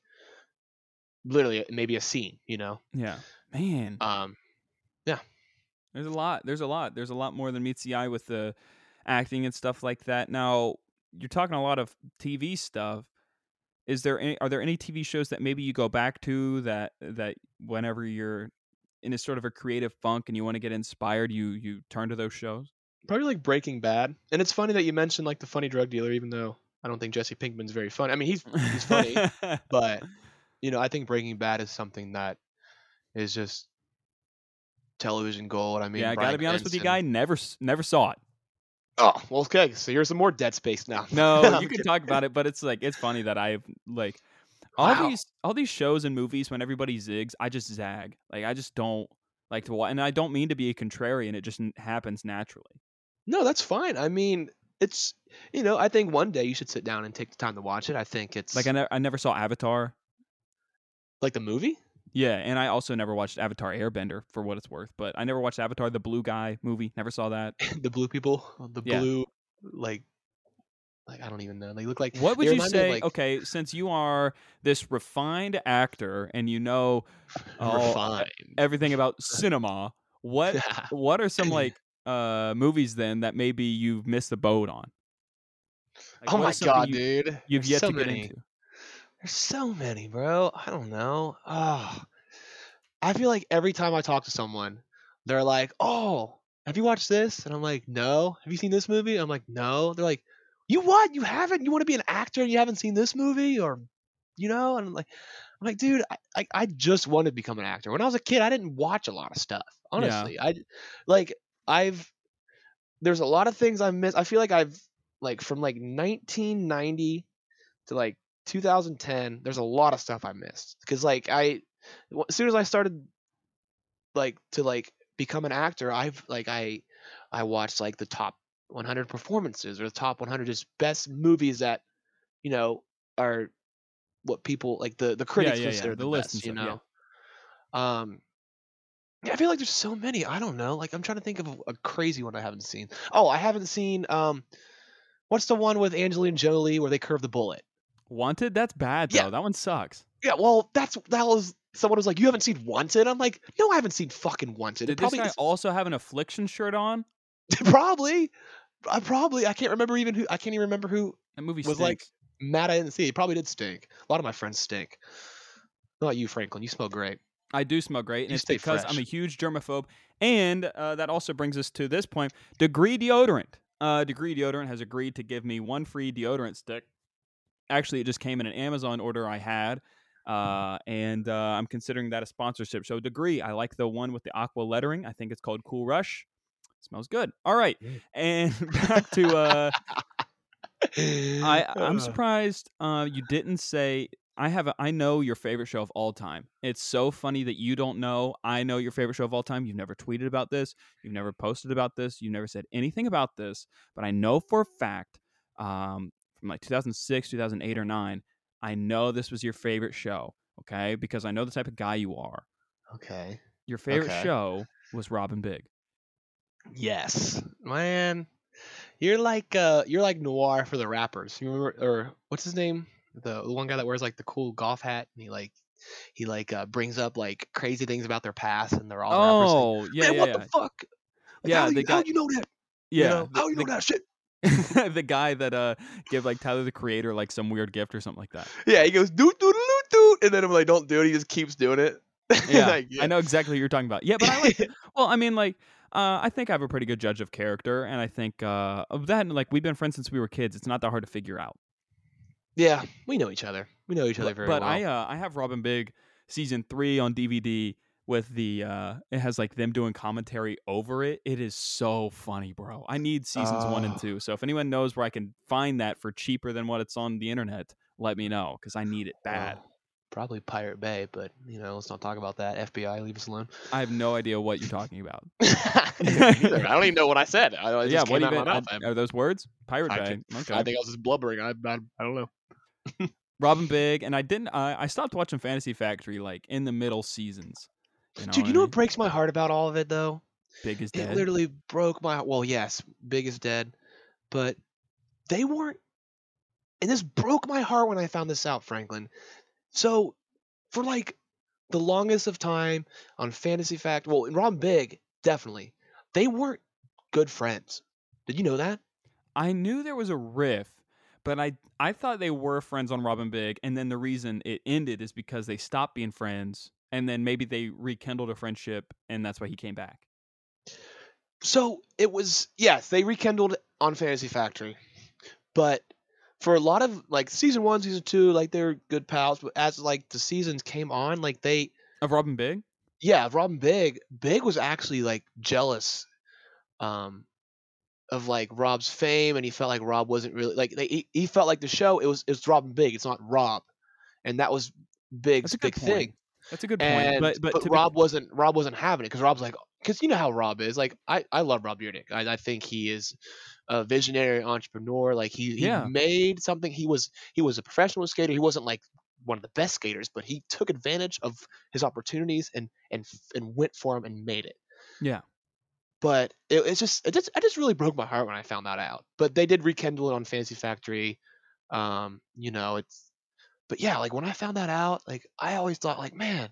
literally maybe a scene, you know. Yeah. Man, Um, yeah. there's a lot. There's a lot. There's a lot more than meets the eye with the acting and stuff like that. Now, you're talking a lot of TV stuff. Is there any are there any TV shows that maybe you go back to that that whenever you're in a sort of a creative funk and you want to get inspired, you you turn to those shows? probably like Breaking Bad. And it's funny that you mentioned like the funny drug dealer, even though I don't think Jesse Pinkman's very funny. I mean, he's he's funny, but you know, I think Breaking Bad is something that is just television gold. I mean, yeah, I gotta be honest with you, guy. Never never saw it. Oh, well, okay. So here's some more Dead Space now. No, you can talk about it, but it's like it's funny that I've like all Wow. these all these shows and movies when everybody zigs, I just zag. Like I just don't like to watch, and I don't mean to be a contrarian. It just happens naturally. No, that's fine. I mean, it's you know, I think one day you should sit down and take the time to watch it. I think it's Like I, ne- I never saw Avatar. like the movie. Yeah, and I also never watched Avatar Airbender for what it's worth. But I never watched Avatar the Blue Guy movie. Never saw that. the blue people, oh, the Yeah. blue, like, like I don't even know. They look like. What would you remind me of, say? like, okay, since you are this refined actor and you know oh, refined. everything about cinema, what what are some like uh movies then that maybe you've missed the boat on? Like, oh my god, you, dude! You've There's yet so to get many. into. There's so many, bro. I don't know. Oh, I feel like every time I talk to someone, they're like, "Oh, have you watched this?" And I'm like, "No." Have you seen this movie? I'm like, "No." They're like, "You what? You haven't? You want to be an actor and you haven't seen this movie, or, you know?" And I'm like, "I'm like, dude, I, I, I just wanted to become an actor. When I was a kid, I didn't watch a lot of stuff. Honestly, I like I've there's a lot of things I miss. I feel like I've like from like 1990 to like 2010 there's a lot of stuff i missed because like I as soon as i started like to like become an actor i've like i i watched like the top 100 performances or the top 100 just best movies that you know are what people like the the critics yeah, yeah, consider the the, list best you know um yeah, I feel like there's so many. I don't know. Like I'm trying to think of a, crazy one I haven't seen. Oh, I haven't seen um what's the one with Angelina Jolie where they curve the bullet? Wanted? That's bad though. Yeah. That one sucks. Yeah, well, that's that was someone was like, "You haven't seen Wanted?" I'm like, "No, I haven't seen fucking Wanted." Did It this probably guy is- also have an affliction shirt on? probably I probably I can't remember even who I can't even remember who That movie was like mad I didn't see. It probably did stink. A lot of my friends stink. Not you, Franklin. You smell great. I do smell great, and You it's because I'm a huge germaphobe. And uh, that also brings us to this point: Degree deodorant. Uh, Degree deodorant has agreed to give me one free deodorant stick. Actually, it just came in an Amazon order I had, uh, and uh, I'm considering that a sponsorship. So Degree, I like the one with the aqua lettering. I think it's called Cool Rush. smells good. All right, Mm. and back to uh, I I'm Uh, surprised uh, you didn't say I have a, I know your favorite show of all time. It's so funny that you don't know. I know your favorite show of all time. You've never tweeted about this. You've never posted about this. You've never said anything about this. But I know for a fact um, from like 2006, 2008, or nine. I know this was your favorite show. Okay, because I know the type of guy you are. Okay. Your favorite Okay. show was Rob & Big. Yes, man. You're like uh, you're like Nardwuar for the rappers. You remember, or what's his name? The, the one guy that wears like the cool golf hat, and he like he like uh, brings up like crazy things about their past, and they're all Oh, yeah, Man, yeah, what yeah. the fuck? Like, Yeah, how, the you, how you know that? yeah, you know, the- how you the, know that shit? the guy that uh gave like Tyler the Creator like some weird gift or something like that. Yeah, he goes doot doot doot doot, and then I'm like, don't do it. He just keeps doing it. Yeah, Like, I know exactly what you're talking about. Yeah, but I like. well, I mean, like, uh, I think I have a pretty good judge of character, and I think uh, of that. and, Like, we've been friends since we were kids. It's not that hard to figure out. Yeah, we know each other. We know each other very but well. But I, uh, I have Rob & Big season three on DVD with the. Uh, it has like them doing commentary over it. It is so funny, bro. I need seasons one and Oh. two. So if anyone knows where I can find that for cheaper than what it's on the internet, let me know because I need it bad. Well, probably Pirate Bay, but you know, let's not talk about that. FBI, leave us alone. I have no idea what you're talking about. I don't even know what I said. I, it yeah, just what came even out of my mouth. are, are those words? Pirate I Bay. can- Okay. I think I was just blubbering. I, I, I don't know. Rob & Big, and I didn't. I I stopped watching Fantasy Factory like in the middle seasons. You know Dude, you I know what mean? breaks my heart about all of it though? Big is It dead. literally broke my well, yes, Big is dead, but they weren't and this broke my heart when I found this out, Franklin. So for like the longest of time on Fantasy Fact, well, in Rob & Big, definitely, they weren't good friends. Did you know that? I knew there was a riff, but I I thought they were friends on Rob & Big, and then the reason it ended is because they stopped being friends, and then maybe they rekindled a friendship, and that's why he came back. So it was yes, they rekindled on Fantasy Factory, but for a lot of like season one, season two, like they're good pals. But as like the seasons came on, like they Of Rob & Big. yeah, of Rob & Big, Big was actually like jealous, um, of like Rob's fame, and he felt like Rob wasn't really like they, he, he felt like the show it was it's Rob & Big, it's not Rob, and that was Big's That's a good big point. thing. That's a good point. And but but, to be- Rob wasn't Rob wasn't having it because Rob's like because you know how Rob is like I I love Rob Dyrdek. I I think he is a visionary entrepreneur. Like he he Yeah. made something. He was he was a professional skater. He wasn't like one of the best skaters, but he took advantage of his opportunities and and and went for him and made it. Yeah. But it, it's just it just I just really broke my heart when I found that out. But they did rekindle it on Fantasy Factory. Um, you know, it's but yeah, like when I found that out, like I always thought like, man,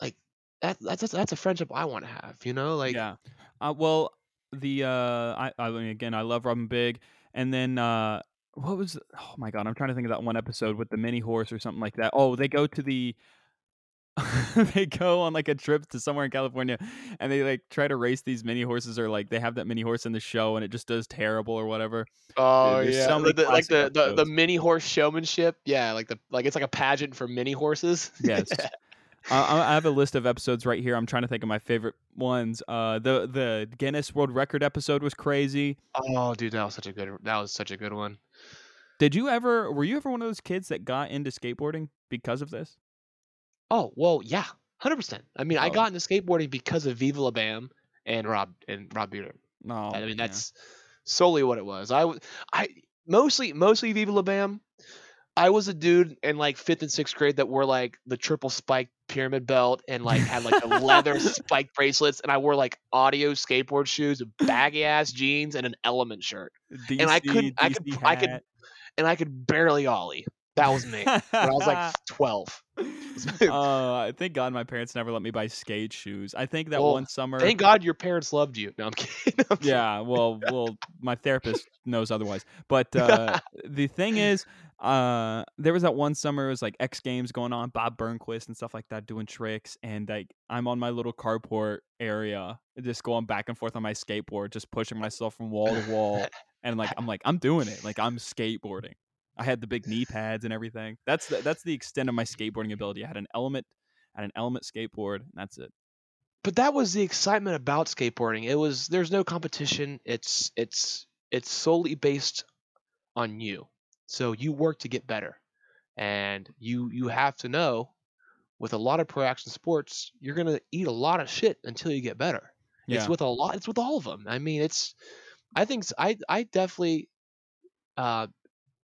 like that that's that's a friendship I want to have, you know? Like yeah. Uh, well, the uh, I I mean again, I love Rob & Big, and then uh, what was? Oh my god, I'm trying to think of that one episode with the mini horse or something like that. Oh, they go to the. they go on like a trip to somewhere in California and they like try to race these mini horses or like they have that mini horse in the show and it just does terrible or whatever. Oh yeah, so like the, like the, the the mini horse showmanship. Yeah, like the like it's like a pageant for mini horses. Yes. I I have a list of episodes right here. I'm trying to think of my favorite ones. Uh, the the Guinness World Record episode was crazy. oh, dude, that was such a good that was such a good one. Did you ever? Were you ever one of those kids that got into skateboarding because of this? Oh well, yeah, hundred percent. I mean, I Oh. got into skateboarding because of Viva La Bam and Rob and Rob Beater. No, I mean, yeah. that's solely what it was. I I mostly mostly Viva La Bam. I was a dude in like fifth and sixth grade that wore like the triple spike pyramid belt and like had like the leather spike bracelets, and I wore like Adio skateboard shoes, baggy ass jeans, and an Element shirt, DC, and I couldn't- I could- DC I could and I could barely ollie. That was me when I was like twelve. uh, thank God my parents never let me buy skate shoes. I think that Well, one summer. Thank God your parents loved you. No, I'm kidding. I'm kidding. yeah, well, well, my therapist knows otherwise. But uh, the thing is, uh, there was that one summer. It was like X Games going on, Bob Burnquist and stuff like that doing tricks, and like I'm on my little carport area, just going back and forth on my skateboard, just pushing myself from wall to wall, and like I'm like I'm doing it, like I'm skateboarding. I had the big knee pads and everything. That's the, that's the extent of my skateboarding ability. I had an element, I had an element skateboard, and that's it. but that was the excitement about skateboarding. It was there's no competition. It's it's it's solely based on you. So you work to get better. And you you have to know with a lot of pro action sports, you're going to eat a lot of shit until you get better. Yeah, It's with a lot it's with all of them. I mean, it's I think I I definitely uh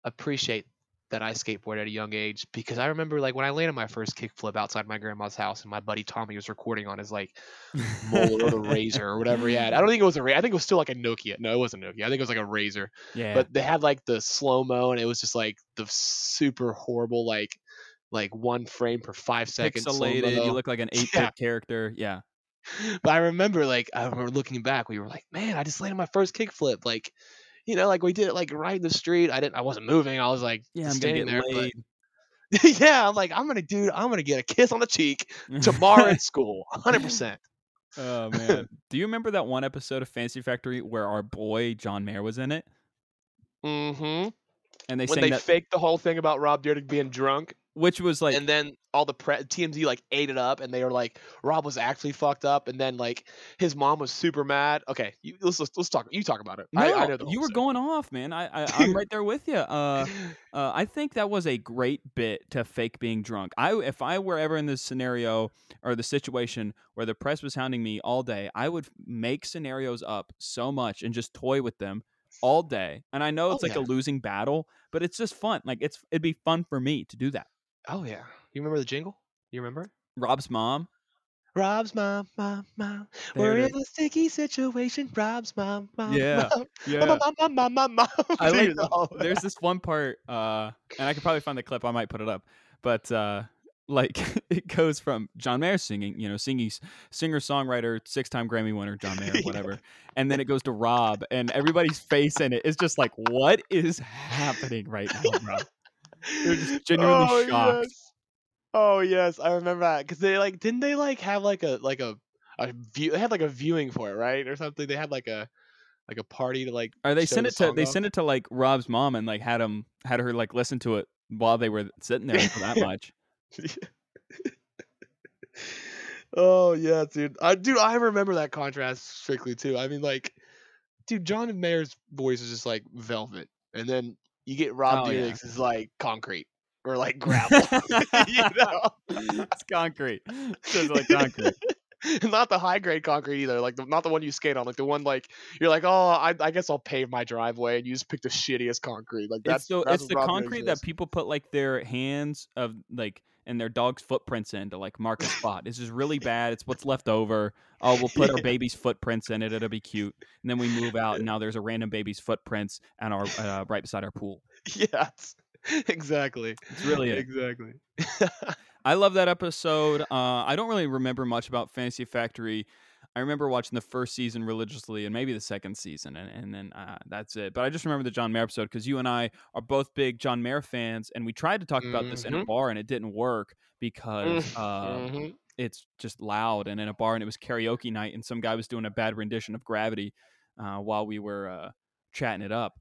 appreciate that I skateboarded at a young age because I remember like when I landed my first kickflip outside my grandma's house and my buddy Tommy was recording on his like mold or the razor or whatever he had. I don't think it was a razor. I think it was still like a Nokia. No, it wasn't Nokia. I think it was like a razor. yeah. But they had like the slow mo and it was just like the super horrible like like one frame per five seconds. Pixelated. You look like an 8 bit Yeah. character. Yeah. But I remember like I remember looking back, we were like, man, I just landed my first kickflip. Like, you know, like we did it like right in the street. I didn't I wasn't moving. I was like Yeah, just I'm gonna standing get there. laid. But yeah, I'm like, I'm gonna dude, I'm gonna get a kiss on the cheek tomorrow at school. hundred percent. oh man. Do you remember that one episode of Fantasy Factory where our boy John Mayer was in it? Mm-hmm. And they When they that faked the whole thing about Rob Dyrdek being drunk, which was like and then all the pre- TMZ like ate it up, and they were like, Rob was actually fucked up, and then like his mom was super mad. Okay, you, let's, let's let's talk. You talk about it. no, I, I you were story. going off, man. I, I I'm right there with you. Uh, uh, I think that was a great bit to fake being drunk. I if I were ever in this scenario or the situation where the press was hounding me all day, I would make scenarios up so much and just toy with them all day. And I know Oh, it's like yeah. a losing battle, but it's just fun. Like it's it'd be fun for me to do that. Oh yeah, you remember the jingle? You remember it? Rob's mom. Rob's mom, mom, mom. There We're in a sticky situation. Rob's mom, mom, Yeah, mom. Yeah. Mom, mom, mom, mom, mom, mom. I like there's this one part uh and i could probably find the clip i might put it up but uh like it goes from john mayer singing you know singing singer songwriter six-time grammy winner john mayer Yeah. whatever and then it goes to rob and everybody's face in it is just like what is happening right now bro They're just genuinely oh, shocked. Yes. Oh yes, I remember that because they like didn't they like have like a like a a view? They had like a viewing for it, right, or something. They had like a like a party to like. or they sent the it to they off. sent it to like rob's mom and like had him had her like listen to it while they were sitting there for that much oh yeah, dude. I dude, I remember that contrast strictly too. I mean, like, dude, John Mayer's voice is just like velvet, and then you get Rob Oh, yeah. Is like concrete or like gravel. you know, it's concrete just like concrete not the high grade concrete either. Like the, not the one you skate on. Like the one like you're like, oh, I, I guess I'll pave my driveway, and you just pick the shittiest concrete. Like that's it's the that's it's the concrete that is. people put like their hands of like and their dog's footprints in to like mark a spot. It's just really bad. It's what's left over. Oh, we'll put our baby's footprints in it. It'll be cute. And then we move out, and now there's a random baby's footprints and our uh, right beside our pool. yes, exactly. It's really it. exactly. I love that episode. Uh, I don't really remember much about Fantasy Factory. I remember watching the first season religiously and maybe the second season, and, and then uh, that's it. But I just remember the John Mayer episode because you and I are both big John Mayer fans, and we tried to talk about this in a Mhm. bar, and it didn't work because uh, Mhm. it's just loud and in a bar, and it was karaoke night, and some guy was doing a bad rendition of Gravity uh, while we were uh, chatting it up.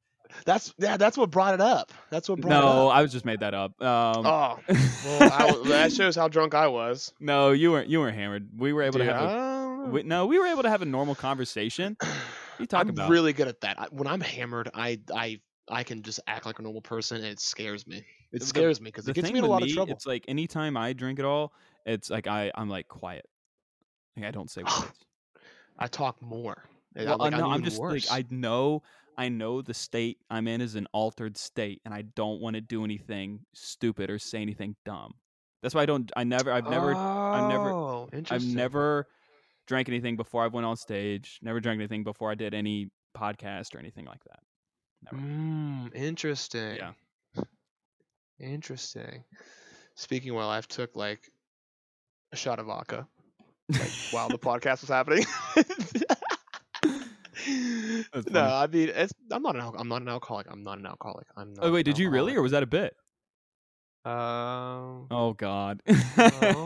That's yeah. That's what brought it up. That's what brought No, it up. I was just made that up. Um, Oh, well, I, that shows how drunk I was. no, you weren't. You weren't hammered. We were able Dude, to have. A. We, no, we were able to have a normal conversation. You talk I'm about really good at that. I, when I'm hammered, I I I can just act like a normal person, and it scares me. It The- scares me because it gets me in a lot me, of trouble. It's like anytime I drink at all, it's like I I'm like quiet. Like I don't say words. I talk more. well, like, uh, no, I'm even just worse. like I know I know the state I'm in is an altered state, and I don't want to do anything stupid or say anything dumb. That's why I don't. I never. I've never. I've never- Oh, I've never drank anything before I went on stage. Never drank anything before I did any podcast or anything like that. never. Mm, interesting. Yeah. Interesting. Speaking well, I've took like a shot of vodka like while the podcast was happening. No. I mean it's I'm not an al- I'm not an alcoholic. I'm not an alcoholic. I'm not. Oh wait, did you really, or was that a bit? Um. Oh God. No.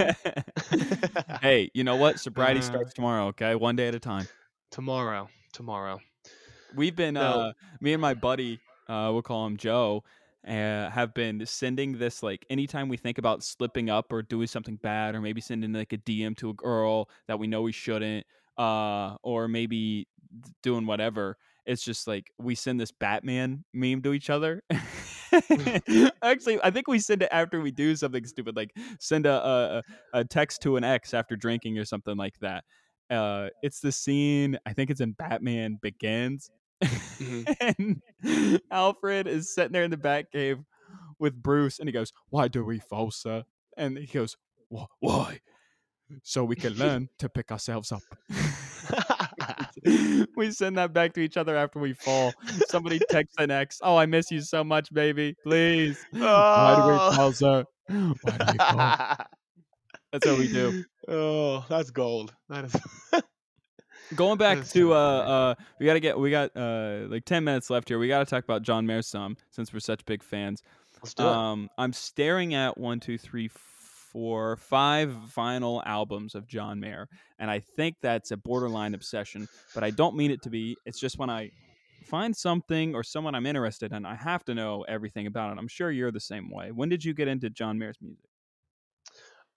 hey, you know what? Sobriety Uh, starts tomorrow. Okay, one day at a time. tomorrow. Tomorrow. We've been, No. uh, me and my buddy, uh, we'll call him Joe, uh, have been sending this like anytime we think about slipping up or doing something bad, or maybe sending like a DM to a girl that we know we shouldn't, uh, or maybe doing whatever. It's just like we send this Batman meme to each other. Actually, I think we send it after we do something stupid, like send a, a a text to an ex after drinking or something like that. Uh, it's the scene. I think it's in Batman Begins, Mhm. and Alfred is sitting there in the Batcave with Bruce, and he goes, "Why do we fall, sir?" And he goes, "Why? So we can learn to pick ourselves up." we send that back to each other after we fall. Somebody texts an ex, "Oh, I miss you so much, baby. Please, why do we Oh. fall, sir? Why do we fall?" That's what we do. Oh, that's gold. That is. Going back to uh uh we gotta get we got uh like ten minutes left here. We gotta talk about John Mayer some since we're such big fans. Let's do it. Um I'm staring at one, two, three, four, five vinyl albums of John Mayer, and I think that's a borderline obsession, but I don't mean it to be. It's just when I find something or someone I'm interested in, I have to know everything about it. I'm sure you're the same way. When did you get into John Mayer's music?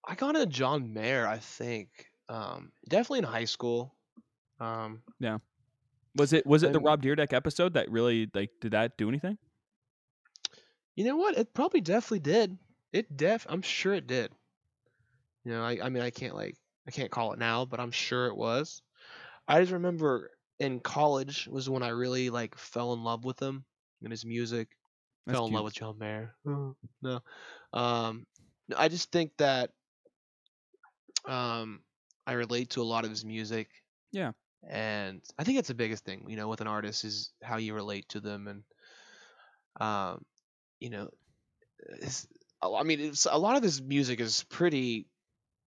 I got into John Mayer, I think, um, definitely in high school. Um, yeah. Was it was it the Rob Dyrdek episode that really like did that do anything? you know what? It probably definitely did. It def. I'm sure it did. You know, I, I mean, I can't like, I can't call it now, but I'm sure it was. I just remember in college was when I really like fell in love with him and his music. That's fell in love with John Mayer. no, um, I just think that um, I relate to a lot of his music. Yeah. and I think it's the biggest thing, you know, with an artist is how you relate to them, and um, you know, it's, I mean, it's, a lot of his music is pretty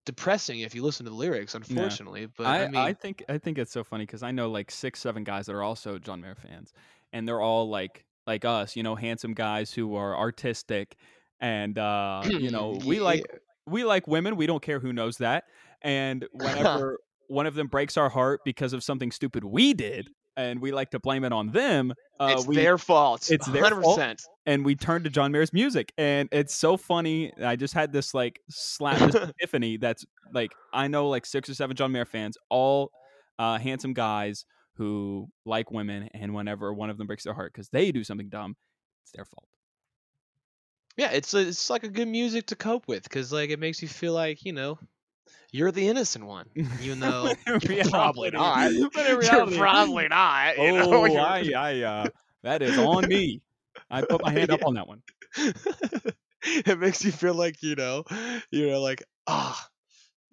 depressing if you listen to the lyrics, unfortunately. But I, I, mean, I think I think it's so funny because I know like six, seven guys that are also John Mayer fans, and they're all like like us, you know, handsome guys who are artistic, and uh, you know, we like we like women. We don't care who knows that. And whenever one of them breaks our heart because of something stupid we did, and we like to blame it on them, uh, it's we their fault. it's 100%. fault. and we turn to John Mayer's music, and it's so funny. I just had this like slap, this epiphany. That's like I know like six or seven John Mayer fans, all uh, handsome guys who like women, and whenever one of them breaks their heart because they do something dumb, it's their fault. Yeah, it's it's like a good music to cope with because like it makes you feel like you know you're the innocent one, even though you're probably not. reality- but in You're probably not. You? Oh, You're- I, I, uh, that is on me. I put my hand up on that one. it makes you feel like you know, you know, like ah,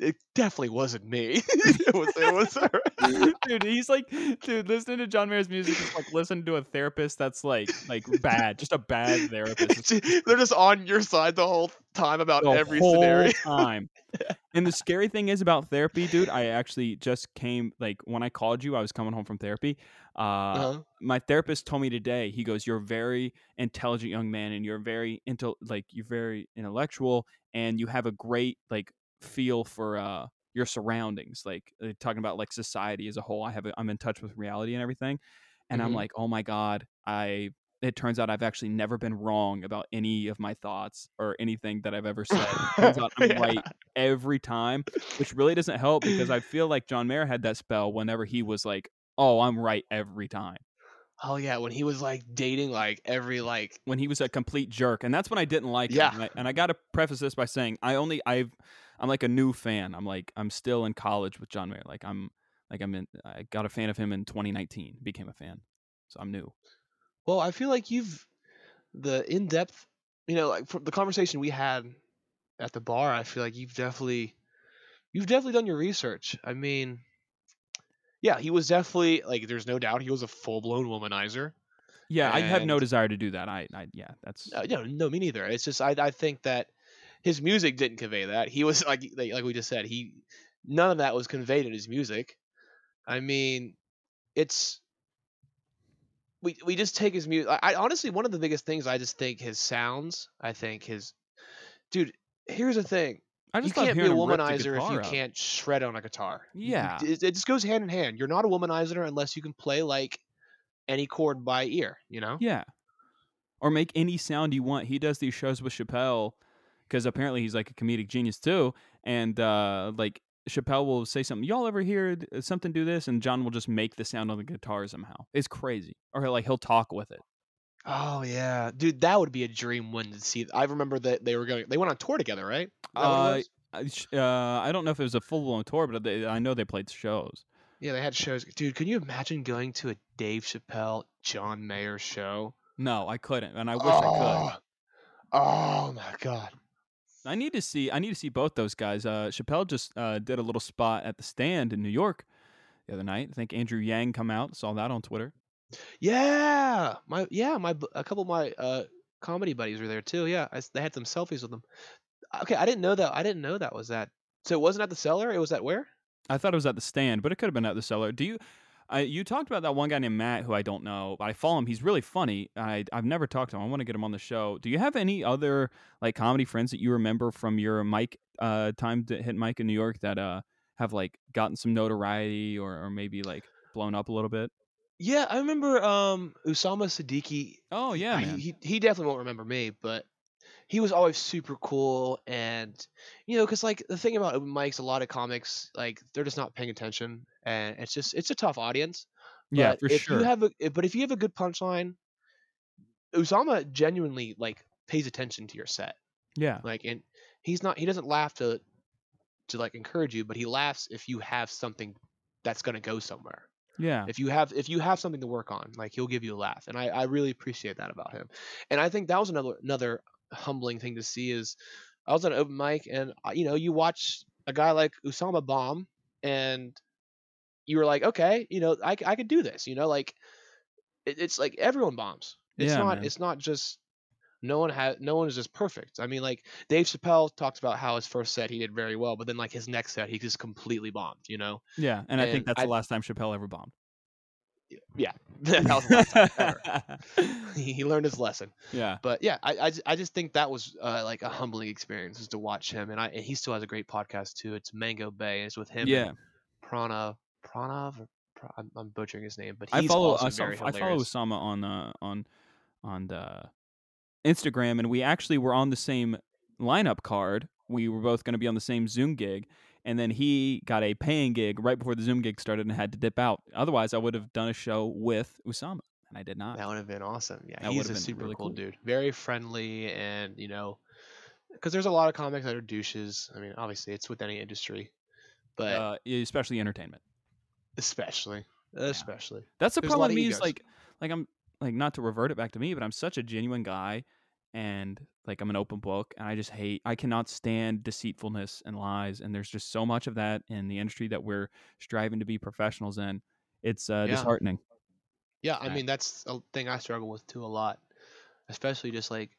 it definitely wasn't me. it was, it was her. dude, he's like, dude, listening to John Mayer's music is like listening to a therapist that's like, like bad, just a bad therapist. They're just on your side the whole time about the every whole scenario. time. And the scary thing is about therapy, dude. I actually just came like when I called you, I was coming home from therapy. Uh, Uh-huh. my therapist told me today. He goes, "You're a very intelligent young man, and you're very into like you're very intellectual, and you have a great like feel for uh your surroundings. Like uh, talking about like society as a whole. I have a, I'm in touch with reality and everything, and I'm Mhm. like, oh my god, I. It turns out I've actually never been wrong about any of my thoughts or anything that I've ever said. Turns out I'm Yeah. right every time, which really doesn't help because I feel like John Mayer had that spell whenever he was like, "Oh, I'm right every time." Oh yeah, when he was like dating like every like When he was a complete jerk, and that's when I didn't like Yeah. him. And I, and I got to preface this by saying I only I've I'm like a new fan. I'm like I'm still in college with John Mayer. Like I'm like I'm in. I got a fan of him in 2019. Became a fan, so I'm new. Well, I feel like you've the in depth, you know, like from the conversation we had at the bar. I feel like you've definitely, you've definitely done your research. I mean, yeah, he was definitely like. There's no doubt he was a full blown womanizer. Yeah, I have no desire to do that. I, I yeah, that's Uh, no, no, me neither. It's just I, I think that his music didn't convey that. He was like, like we just said, he none of that was conveyed in his music. I mean, it's we we just take his music. I, I honestly one of the biggest things I just think his sounds. I think his dude. Here's the thing: I just love can't be a hearing him rip the womanizer if you out. can't shred on a guitar. Yeah. it, it just goes hand in hand. You're not a womanizer unless you can play like any chord by ear. You know. Yeah. Or make any sound you want. He does these shows with Chappelle because apparently he's like a comedic genius too. And uh, like Chappelle will say something, y'all ever hear something do this? And John will just make the sound on the guitar somehow. It's crazy. Or like he'll talk with it. Oh yeah, dude, that would be a dream win to see. I remember that they were going. They went on tour together, right? Is that what it Uh. I, uh, I don't know if it was a full blown tour, but they, I know they played shows. Yeah, they had shows. Dude, can you imagine going to a Dave Chappelle, John Mayer show? No, I couldn't, and I wish I could. Oh, Oh my god. I need to see. I need to see both those guys. Uh, Chappelle just uh, did a little spot at the stand in New York the other night. I think Andrew Yang come out. Saw that on Twitter. Yeah, my yeah, my a couple of my uh comedy buddies were there too. Yeah, I they had some selfies with them. Okay, I didn't know that. I didn't know that was that. So it wasn't at the cellar. It was at where? I thought it was at the stand, but it could have been at the cellar. Do you? I, you talked about that one guy named Matt, who I don't know. but I follow him. He's really funny. I I've never talked to him. I want to get him on the show. Do you have any other like comedy friends that you remember from your Mike uh time to hit Mike in New York that uh have like gotten some notoriety or, or maybe like blown up a little bit? Yeah, I remember um Usama Siddiqui. Oh yeah, he, he he definitely won't remember me, but he was always super cool and you know because like the thing about open mics a lot of comics like they're just not paying attention and it's just it's a tough audience yeah, for if sure. you have a but if you have a good punchline usama genuinely like pays attention to your set yeah, like and he's not he doesn't laugh to to like encourage you but he laughs if you have something that's going to go somewhere. Yeah, if you have if you have something to work on like he'll give you a laugh and i i really appreciate that about him. And i think that was another another humbling thing to see is i was at an open mic and uh, you know you watch a guy like usama bomb and you were like okay you know I I could do this you know like it, it's like everyone bombs it's Yeah, not man. it's not just no one has no one is just perfect i mean like dave chappelle talked about how his first set he did very well but then like his next set he just completely bombed you know yeah. And I think that's I- the last time Chappelle ever bombed. yeah that was the last time ever. he, he learned his lesson yeah, but yeah, I, I, I just think that was uh, like a humbling experience is to watch him, and I and he still has a great podcast too. It's Mango Bay, and it's with him. yeah. and Pranav or I'm, I'm butchering his name, but I follow Usama, very I follow. Usama on uh, on on the Instagram, and we actually were on the same lineup card. We were both going to be on the same Zoom gig, and then he got a paying gig right before the Zoom gig started and had to dip out. Otherwise, I would have done a show with Usama, and I did not. That would have been awesome. Yeah, That he's a super really cool, cool. dude. Very friendly, and you know, because there's a lot of comics that are douches. I mean, obviously, it's with any industry, but uh, especially entertainment. Especially, especially. That's the There's problem with me is like like I'm like not to revert it back to me, but I'm such a genuine guy and like I'm an open book and I just hate I cannot stand deceitfulness and lies and there's just so much of that in the industry that we're striving to be professionals in. It's uh, Yeah. disheartening. Yeah, I mean that's a thing I struggle with too a lot, especially just like,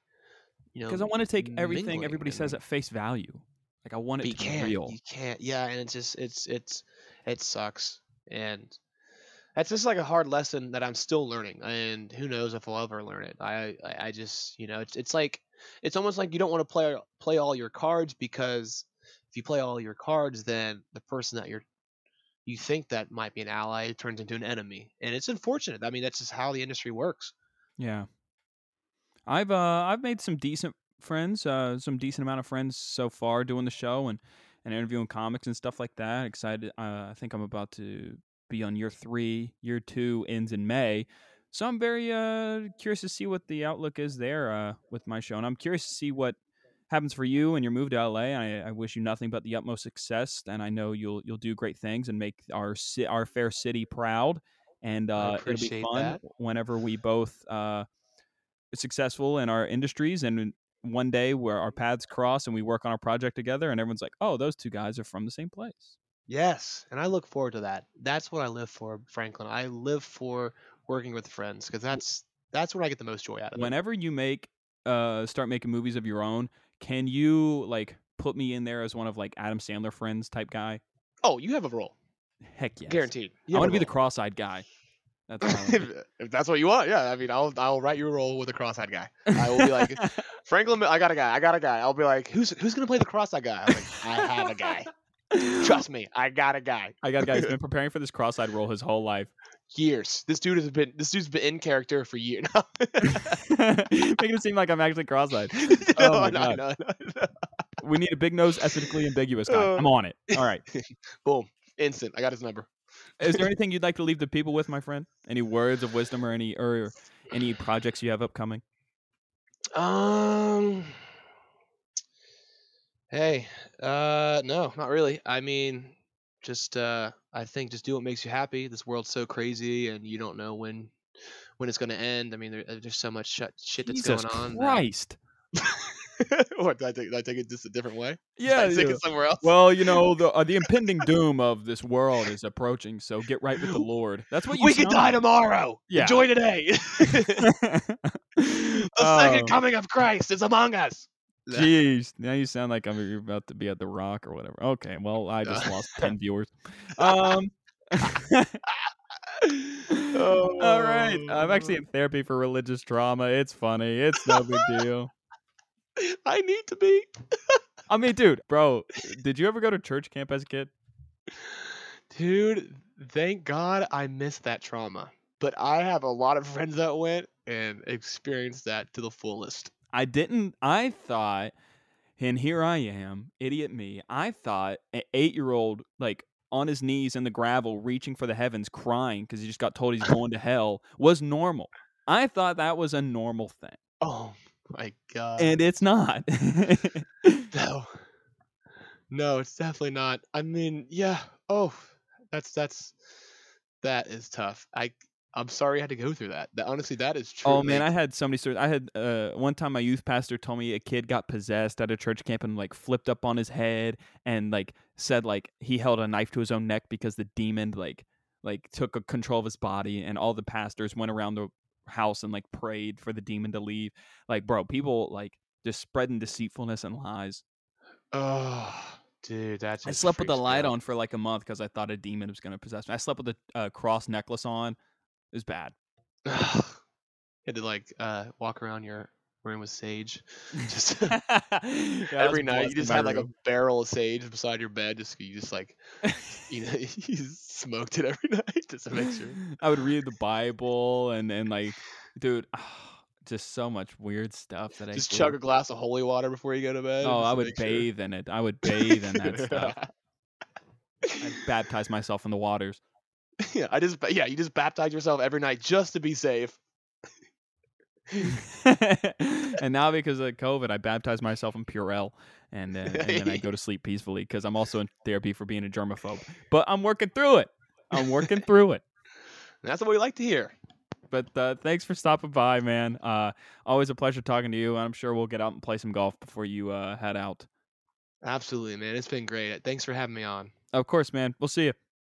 you know, Because I want to take everything everybody says at face value. Like I want it you to be real. You can't. Yeah, and it's just it's it's it sucks, and that's just like a hard lesson that I'm still learning, and who knows if I'll ever learn it. I I, I just you know it's it's like it's almost like you don't want to play play all your cards because if you play all your cards, then the person that you're you think that might be an ally turns into an enemy, and it's unfortunate. I mean, that's just how the industry works. Yeah. I've uh I've made some decent friends, uh some decent amount of friends so far doing the show and and interviewing comics and stuff like that. Excited. Uh, I think I'm about to be on year 3. Year 2 ends in May. So I'm very uh curious to see what the outlook is there uh with my show and I'm curious to see what happens for you and your move to LA. I, I wish you nothing but the utmost success and I know you'll you'll do great things and make our our fair city proud and uh it'll be fun that. whenever we both uh successful in our industries and one day where our paths cross and we work on our project together and everyone's like oh those two guys are from the same place Yes, and I look forward to that. That's what I live for, Franklin. I live for working with friends because that's that's where I get the most joy out of it. whenever you make uh start making movies of your own can you like put me in there as one of like adam sandler friends type guy Oh, you have a role, heck yes guaranteed. i want to be the cross-eyed guy that's what if, if that's what you want, yeah. I mean, I'll I'll write you a role with a cross-eyed guy. I will be like, Franklin, I got a guy. I got a guy. I'll be like, who's who's gonna play the cross-eyed guy? I'm like, I have a guy. Trust me, I got a guy. i got a guy He's been preparing for this cross-eyed role his whole life Years. This dude has been this dude's been in character for years. making it seem like i'm actually cross-eyed no, Oh my no, God. no, we need a big nose ethically ambiguous guy Uh, i'm on it all right Boom, instant. I got his number. Is there anything you'd like to leave the people with, my friend? Any words of wisdom or any or any projects you have upcoming? Um. Hey, uh, no, not really. I mean, just uh, I think just do what makes you happy. This world's so crazy, and you don't know when when it's going to end. I mean, there, there's so much shit, shit that's Jesus going on. that- Christ! or did I, take, did I take it just a different way? Yeah. Did I take yeah. it somewhere else. Well, you know the uh, the impending doom of this world is approaching, so get right with the Lord. That's what you. we could die tomorrow. Yeah. Enjoy today. the Oh. second coming of Christ is among us. Jeez, now you sound like I'm you're about to be at the Rock or whatever. Okay, well I just lost ten viewers. Um. All right, I'm actually in therapy for religious trauma. It's funny. It's no big deal. I need to be. I mean, dude, bro, did you ever go to church camp as a kid? Dude, thank God I missed that trauma. But I have a lot of friends that went and experienced that to the fullest. I didn't. I thought, and here I am, idiot me. I thought an eight-year-old like on his knees in the gravel, reaching for the heavens, crying because he just got told he's going to hell was normal. I thought that was a normal thing, Oh my God. and it's not. no. No, it's definitely not. I mean, yeah. Oh, that's that's that is tough. I I'm sorry I had to go through that. That honestly, that is true. Oh man, I had so many stories. I had uh, one time my youth pastor told me a kid got possessed at a church camp and like flipped up on his head and like said like he held a knife to his own neck because the demon like like took a control of his body and all the pastors went around the house and like prayed for the demon to leave. Like bro, people like just spreading deceitfulness and lies. Oh, dude, that's. I slept with the light on for like a month because I thought a demon was gonna possess me. I slept with a uh, cross necklace on. It was bad. had to like uh walk around your room with sage. Just Yeah, every night, you just had like a barrel of sage beside your bed. Just you just like you know you smoked it every night just to make sure. I would read the Bible and and like, dude, just so much weird stuff that I Just chug a glass of holy water before you go to bed. Oh, I would make sure. bathe in it. I would bathe in that stuff. I baptize myself in the waters. yeah, I just yeah, you just baptize yourself every night just to be safe. and now because of COVID, I baptize myself in Purell, and, uh, and then I go to sleep peacefully because I'm also in therapy for being a germaphobe. But I'm working through it. I'm working through it. That's what we like to hear. But uh, thanks for stopping by, man. Uh, always a pleasure talking to you. and I'm sure we'll get out and play some golf before you uh, head out. Absolutely, man. It's been great. Thanks for having me on. Of course, man. We'll see you.